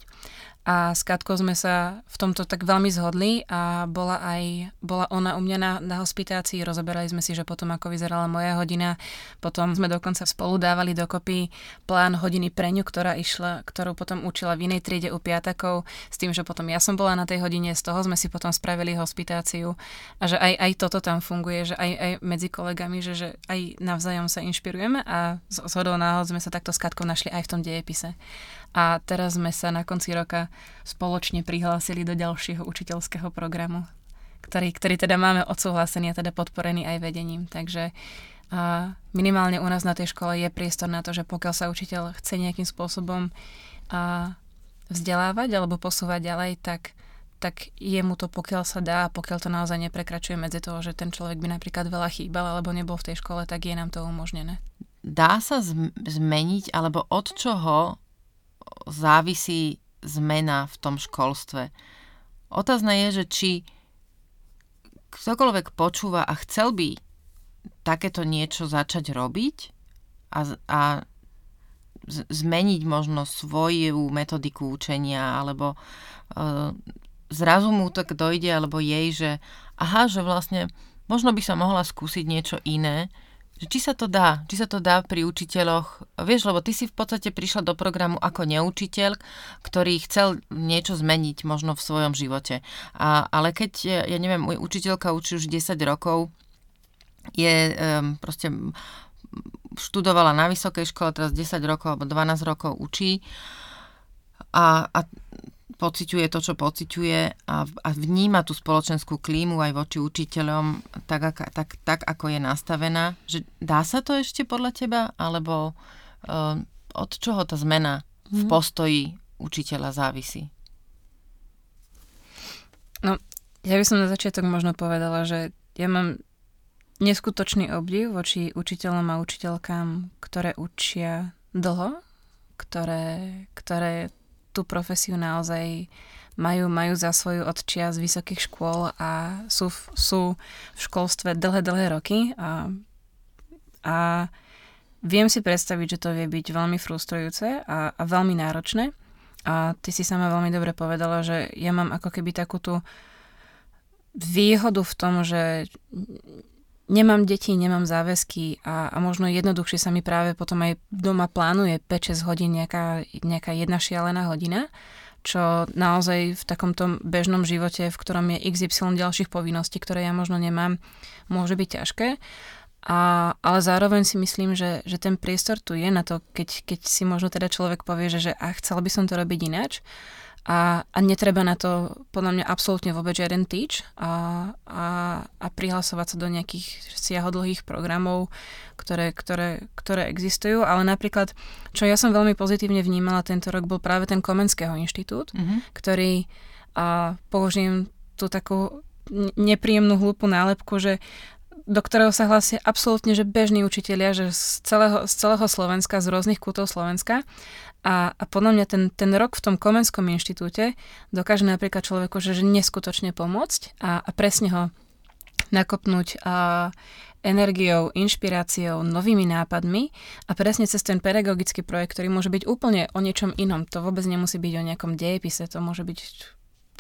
A s Katkou sme sa v tomto tak veľmi zhodli a bola aj, bola ona u mňa na, na hospitácii, rozoberali sme si, že potom ako vyzerala moja hodina, potom sme dokonca spolu dávali dokopy plán hodiny pre ňu, ktorá išla, ktorú potom učila v inej triede u piatakov, s tým, že potom ja som bola na tej hodine, z toho sme si potom spravili hospitáciu a že aj, aj toto tam funguje, že aj, aj medzi kolegami, že, že aj navzájom sa inšpirujeme a z, z hodou náhod sme sa takto s Katkou našli aj v tom dejepise. A teraz sme sa na konci roka spoločne prihlásili do ďalšieho učiteľského programu, ktorý, ktorý teda máme odsúhlasený a teda podporený aj vedením. Takže a minimálne u nás na tej škole je priestor na to, že pokiaľ sa učiteľ chce nejakým spôsobom a vzdelávať alebo posúvať ďalej, tak tak je mu to, pokiaľ sa dá, pokiaľ to naozaj neprekračuje medzi toho, že ten človek by napríklad veľa chýbal alebo nebol v tej škole, tak je nám to umožnené. dá sa zmeniť, alebo od čoho závisí zmena v tom školstve? Otázne je, že či ktokoľvek počúva a chcel by takéto niečo začať robiť a, a zmeniť možno svoju metodiku učenia, alebo uh, zrazu mu tak dojde, alebo jej, že aha, že vlastne možno by som mohla skúsiť niečo iné, či sa to dá, či sa to dá pri učiteľoch, vieš, lebo ty si v podstate prišla do programu ako neučiteľ, ktorý chcel niečo zmeniť možno v svojom živote. A, ale keď, ja neviem, učiteľka učí už 10 rokov, je um, proste študovala na vysokej škole, teraz 10 rokov alebo 12 rokov učí a, a pociťuje to, čo pociťuje a, a vníma tú spoločenskú klímu aj voči učiteľom tak, tak, tak, ako je nastavená. Že dá sa to ešte podľa teba? Alebo uh, od čoho tá zmena v mhm. postoji učiteľa závisí? No, ja by som na začiatok možno povedala, že ja mám neskutočný obdiv voči učiteľom a učiteľkám, ktoré učia dlho, ktoré, ktoré tú profesiu naozaj majú, majú za svoju odčia z vysokých škôl a sú, sú v školstve dlhé, dlhé roky a, a viem si predstaviť, že to vie byť veľmi frustrujúce a, a veľmi náročné. A ty si sama veľmi dobre povedala, že ja mám ako keby takú tú výhodu v tom, že nemám deti, nemám záväzky a, a možno jednoduchšie sa mi práve potom aj doma plánuje 5-6 hodín nejaká, nejaká jedna šialená hodina, čo naozaj v takomto bežnom živote, v ktorom je XY ďalších povinností, ktoré ja možno nemám, môže byť ťažké. A, ale zároveň si myslím, že, že ten priestor tu je na to, keď, keď si možno teda človek povie, že, že a chcel by som to robiť ináč, a, a netreba na to podľa mňa absolútne vôbec žiaden teach a, a, a prihlasovať sa do nejakých siahodlhých programov, ktoré, ktoré, ktoré existujú, ale napríklad, čo ja som veľmi pozitívne vnímala tento rok, bol práve ten Komenského inštitút, mm-hmm. ktorý, a použijem tú takú nepríjemnú hlúpu nálepku, že do ktorého sa hlásia absolútne, že bežní učitelia, že z celého, z celého Slovenska, z rôznych kútov Slovenska a, a podľa mňa ten, ten rok v tom Komenskom inštitúte dokáže napríklad človeku, že, že neskutočne pomôcť a, a presne ho nakopnúť a, energiou, inšpiráciou, novými nápadmi a presne cez ten pedagogický projekt, ktorý môže byť úplne o niečom inom. To vôbec nemusí byť o nejakom dejepise, to môže byť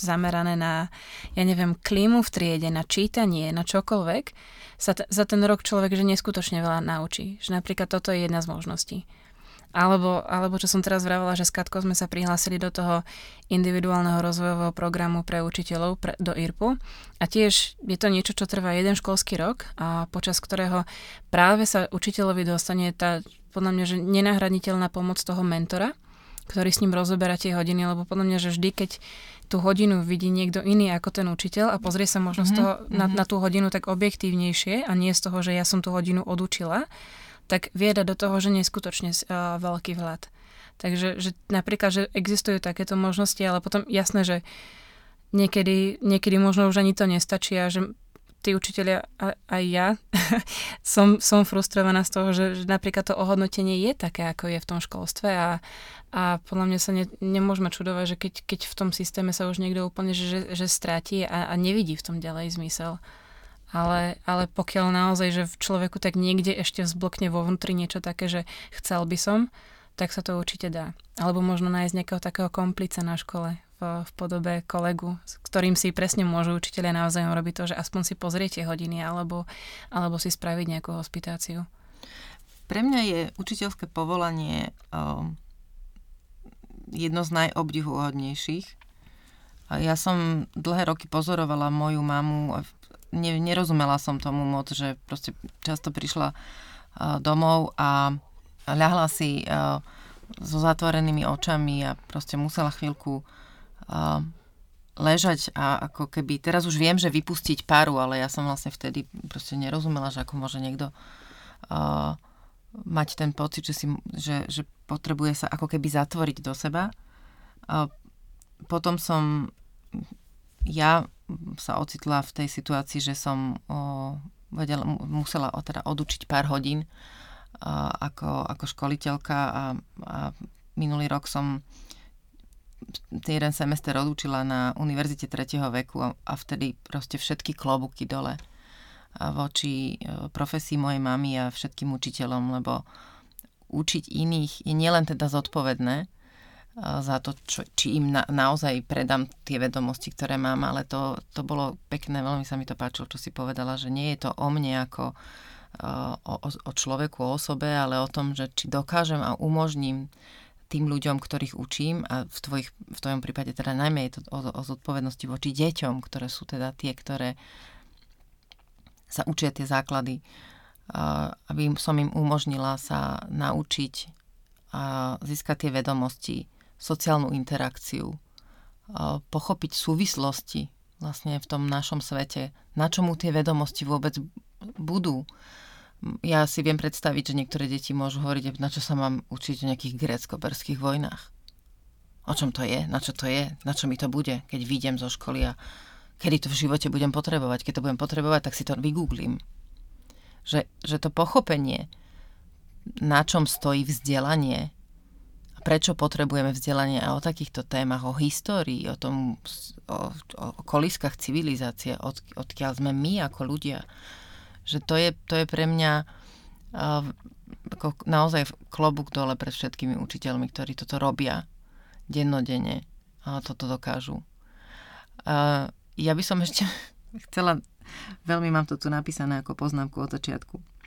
zamerané na, ja neviem, klímu v triede, na čítanie, na čokoľvek, sa t- za ten rok človek že neskutočne veľa naučí. Že napríklad toto je jedna z možností. Alebo, alebo čo som teraz vravela, že s Katkou sme sa prihlásili do toho individuálneho rozvojového programu pre učiteľov pre, do IRPu. A tiež je to niečo, čo trvá jeden školský rok a počas ktorého práve sa učiteľovi dostane tá, podľa mňa, že nenahraditeľná pomoc toho mentora, ktorý s ním rozoberá tie hodiny, lebo podľa mňa, že vždy, keď tú hodinu vidí niekto iný ako ten učiteľ a pozrie sa možno mm-hmm. z toho na, mhm. na tú hodinu tak objektívnejšie a nie z toho, že ja som tú hodinu odučila, tak vieda do toho, že neskutočne uh, veľký vhľad. Takže že napríklad, že existujú takéto možnosti, ale potom jasné, že niekedy, niekedy možno už ani to nestačí a že tí učiteľia, a, aj ja, som, som frustrovaná z toho, že, že napríklad to ohodnotenie je také, ako je v tom školstve a, a podľa mňa sa ne, nemôžeme čudovať, že keď, keď v tom systéme sa už niekto úplne že, že, stráti a, a nevidí v tom ďalej zmysel ale, ale pokiaľ naozaj, že v človeku tak niekde ešte vzblokne vo vnútri niečo také, že chcel by som, tak sa to určite dá. Alebo možno nájsť nejakého takého komplica na škole v, v podobe kolegu, s ktorým si presne môžu učiteľia naozaj robiť to, že aspoň si pozriete hodiny alebo, alebo si spraviť nejakú hospitáciu. Pre mňa je učiteľské povolanie um, jedno z najobdivuhodnejších. Ja som dlhé roky pozorovala moju mamu ne, nerozumela som tomu moc, že proste často prišla uh, domov a ľahla si uh, so zatvorenými očami a proste musela chvíľku uh, ležať a ako keby, teraz už viem, že vypustiť paru, ale ja som vlastne vtedy proste nerozumela, že ako môže niekto uh, mať ten pocit, že, si, že, že potrebuje sa ako keby zatvoriť do seba. Uh, potom som ja sa ocitla v tej situácii, že som o, vedela, musela o, teda odučiť pár hodín ako, ako školiteľka a, a minulý rok som jeden semester odúčila na Univerzite 3. veku a, a vtedy proste všetky klobuky dole voči e, profesii mojej mamy a všetkým učiteľom, lebo učiť iných je nielen teda zodpovedné, za to, čo, či im na, naozaj predám tie vedomosti, ktoré mám, ale to, to bolo pekné, veľmi sa mi to páčilo, čo si povedala, že nie je to o mne ako o, o človeku, o osobe, ale o tom, že či dokážem a umožním tým ľuďom, ktorých učím a v, tvojich, v tvojom prípade teda najmä je to o, o zodpovednosti voči deťom, ktoré sú teda tie, ktoré sa učia tie základy, aby som im umožnila sa naučiť a získať tie vedomosti, sociálnu interakciu, pochopiť súvislosti vlastne v tom našom svete, na čomu tie vedomosti vôbec budú. Ja si viem predstaviť, že niektoré deti môžu hovoriť, na čo sa mám učiť o nejakých grécko-berských vojnách. O čom to je? Na čo to je? Na čo mi to bude, keď vyjdem zo školy a kedy to v živote budem potrebovať. Keď to budem potrebovať, tak si to vygooglím. Že, že to pochopenie, na čom stojí vzdelanie, prečo potrebujeme vzdelanie a o takýchto témach, o histórii, o tom, o, o koliskách civilizácie, od, odkiaľ sme my ako ľudia. Že to je, to je pre mňa uh, ako naozaj klobúk dole pred všetkými učiteľmi, ktorí toto robia dennodenne a toto dokážu. Uh, ja by som ešte chcela, veľmi mám to tu napísané ako poznámku od začiatku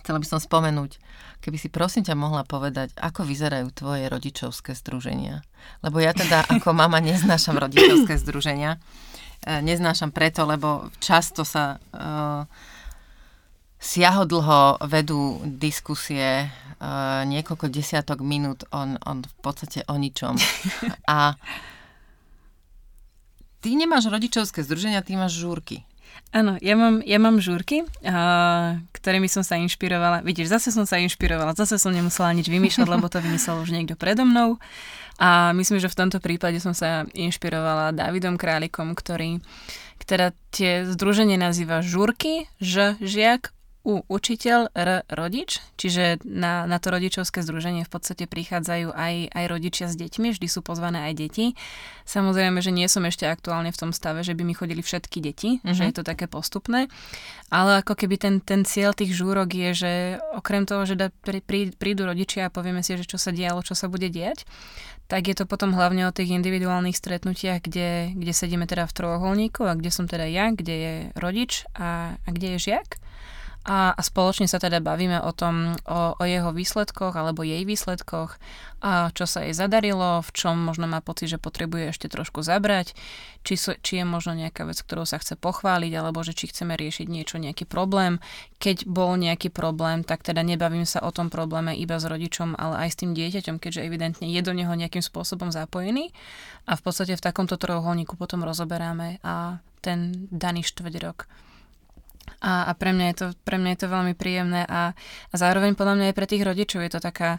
Chcela by som spomenúť, keby si prosím ťa mohla povedať, ako vyzerajú tvoje rodičovské združenia. Lebo ja teda ako mama neznášam rodičovské združenia. E, neznášam preto, lebo často sa uh, siahodlho vedú diskusie uh, niekoľko desiatok minút on, on v podstate o ničom. A ty nemáš rodičovské združenia, ty máš žúrky. Áno, ja mám, ja mám žúrky, a, ktorými som sa inšpirovala. Vidíš, zase som sa inšpirovala, zase som nemusela nič vymýšľať, lebo to vymyslel už niekto predo mnou. A myslím, že v tomto prípade som sa inšpirovala Davidom Králikom, ktorý ktorá tie združenie nazýva žúrky, ž žiak, U učiteľ, R rodič, čiže na, na to rodičovské združenie v podstate prichádzajú aj, aj rodičia s deťmi, vždy sú pozvané aj deti. Samozrejme, že nie som ešte aktuálne v tom stave, že by mi chodili všetky deti, uh-huh. že je to také postupné, ale ako keby ten, ten cieľ tých žúrok je, že okrem toho, že da, prí, prí, prídu rodičia a povieme si, že čo sa dialo, čo sa bude diať, tak je to potom hlavne o tých individuálnych stretnutiach, kde, kde sedíme teda v trojuholníku a kde som teda ja, kde je rodič a, a kde je žiak a, a spoločne sa teda bavíme o tom, o, o jeho výsledkoch alebo jej výsledkoch, a čo sa jej zadarilo, v čom možno má pocit, že potrebuje ešte trošku zabrať, či, sú, či je možno nejaká vec, ktorou sa chce pochváliť, alebo že či chceme riešiť niečo, nejaký problém. Keď bol nejaký problém, tak teda nebavím sa o tom probléme iba s rodičom, ale aj s tým dieťaťom, keďže evidentne je do neho nejakým spôsobom zapojený. A v podstate v takomto trojuholníku potom rozoberáme a ten daný štvrť rok. A, a pre, mňa je to, pre mňa je to veľmi príjemné a, a zároveň podľa mňa aj pre tých rodičov je to taká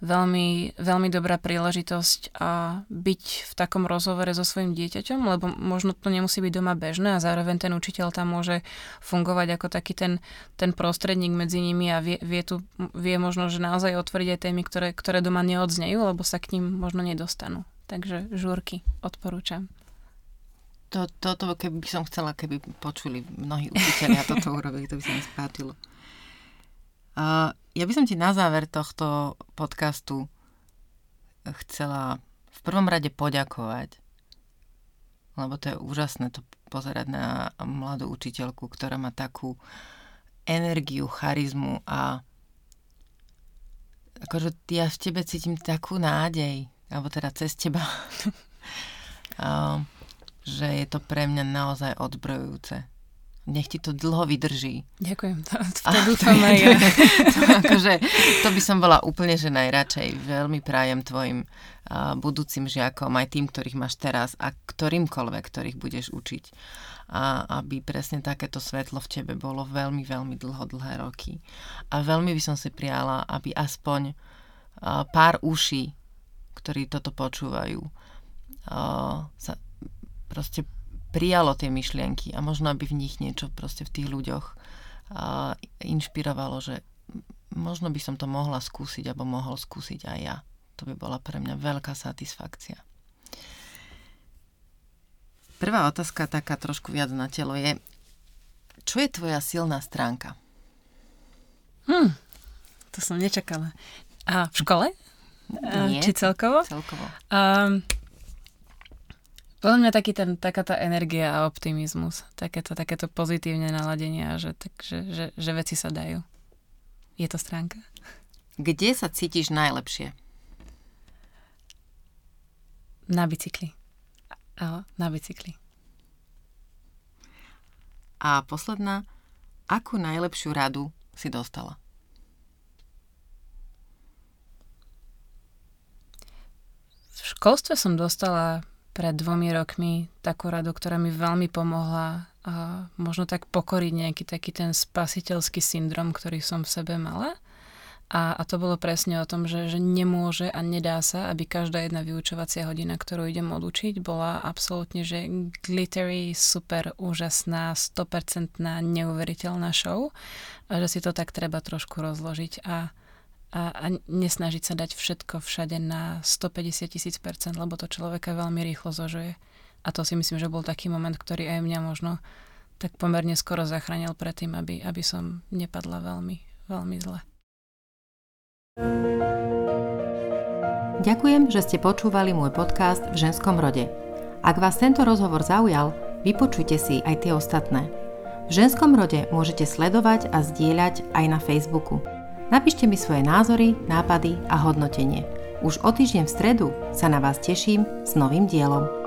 veľmi, veľmi dobrá príležitosť a byť v takom rozhovore so svojim dieťaťom, lebo možno to nemusí byť doma bežné a zároveň ten učiteľ tam môže fungovať ako taký ten, ten prostredník medzi nimi a vie, vie, tu, vie možno, že naozaj otvoriť aj témy, ktoré, ktoré doma neodznejú, lebo sa k ním možno nedostanú. Takže žúrky odporúčam to, toto, keby som chcela, keby počuli mnohí učiteľia toto urobili, to by sa mi spátilo. Uh, ja by som ti na záver tohto podcastu chcela v prvom rade poďakovať, lebo to je úžasné to pozerať na mladú učiteľku, ktorá má takú energiu, charizmu a akože ja v tebe cítim takú nádej, alebo teda cez teba. uh, že je to pre mňa naozaj odbrojujúce. Nech ti to dlho vydrží. Ďakujem, to, to dúfam aj ja. To, akože, to by som bola úplne, že najradšej. Veľmi prajem tvojim uh, budúcim žiakom, aj tým, ktorých máš teraz a ktorýmkoľvek, ktorých budeš učiť. A aby presne takéto svetlo v tebe bolo veľmi, veľmi dlho, dlhé roky. A veľmi by som si prijala, aby aspoň uh, pár uší, ktorí toto počúvajú, uh, sa proste prijalo tie myšlienky a možno aby v nich niečo proste v tých ľuďoch a inšpirovalo, že možno by som to mohla skúsiť, alebo mohol skúsiť aj ja. To by bola pre mňa veľká satisfakcia. Prvá otázka, taká trošku viac na telo, je, čo je tvoja silná stránka? Hm, to som nečakala. A v škole? Nie, Či celkovo? Celkovo. Um, podľa mňa taký ten, taká tá energia a optimizmus, takéto, takéto pozitívne naladenie a že, tak, že, že, že veci sa dajú. Je to stránka. Kde sa cítiš najlepšie? Na bicykli. Áno, na bicykli. A posledná, akú najlepšiu radu si dostala? V školstve som dostala pred dvomi rokmi takú radu, ktorá mi veľmi pomohla a možno tak pokoriť nejaký taký ten spasiteľský syndrom, ktorý som v sebe mala. A, a to bolo presne o tom, že, že nemôže a nedá sa, aby každá jedna vyučovacia hodina, ktorú idem odučiť, bola absolútne, že glittery, super, úžasná, 100% neuveriteľná show a že si to tak treba trošku rozložiť a, a, a nesnažiť sa dať všetko všade na 150 tisíc percent, lebo to človeka veľmi rýchlo zožuje. A to si myslím, že bol taký moment, ktorý aj mňa možno tak pomerne skoro zachránil predtým, aby, aby som nepadla veľmi, veľmi zle. Ďakujem, že ste počúvali môj podcast v ženskom rode. Ak vás tento rozhovor zaujal, vypočujte si aj tie ostatné. V ženskom rode môžete sledovať a zdieľať aj na Facebooku. Napíšte mi svoje názory, nápady a hodnotenie. Už o týždeň v stredu sa na vás teším s novým dielom.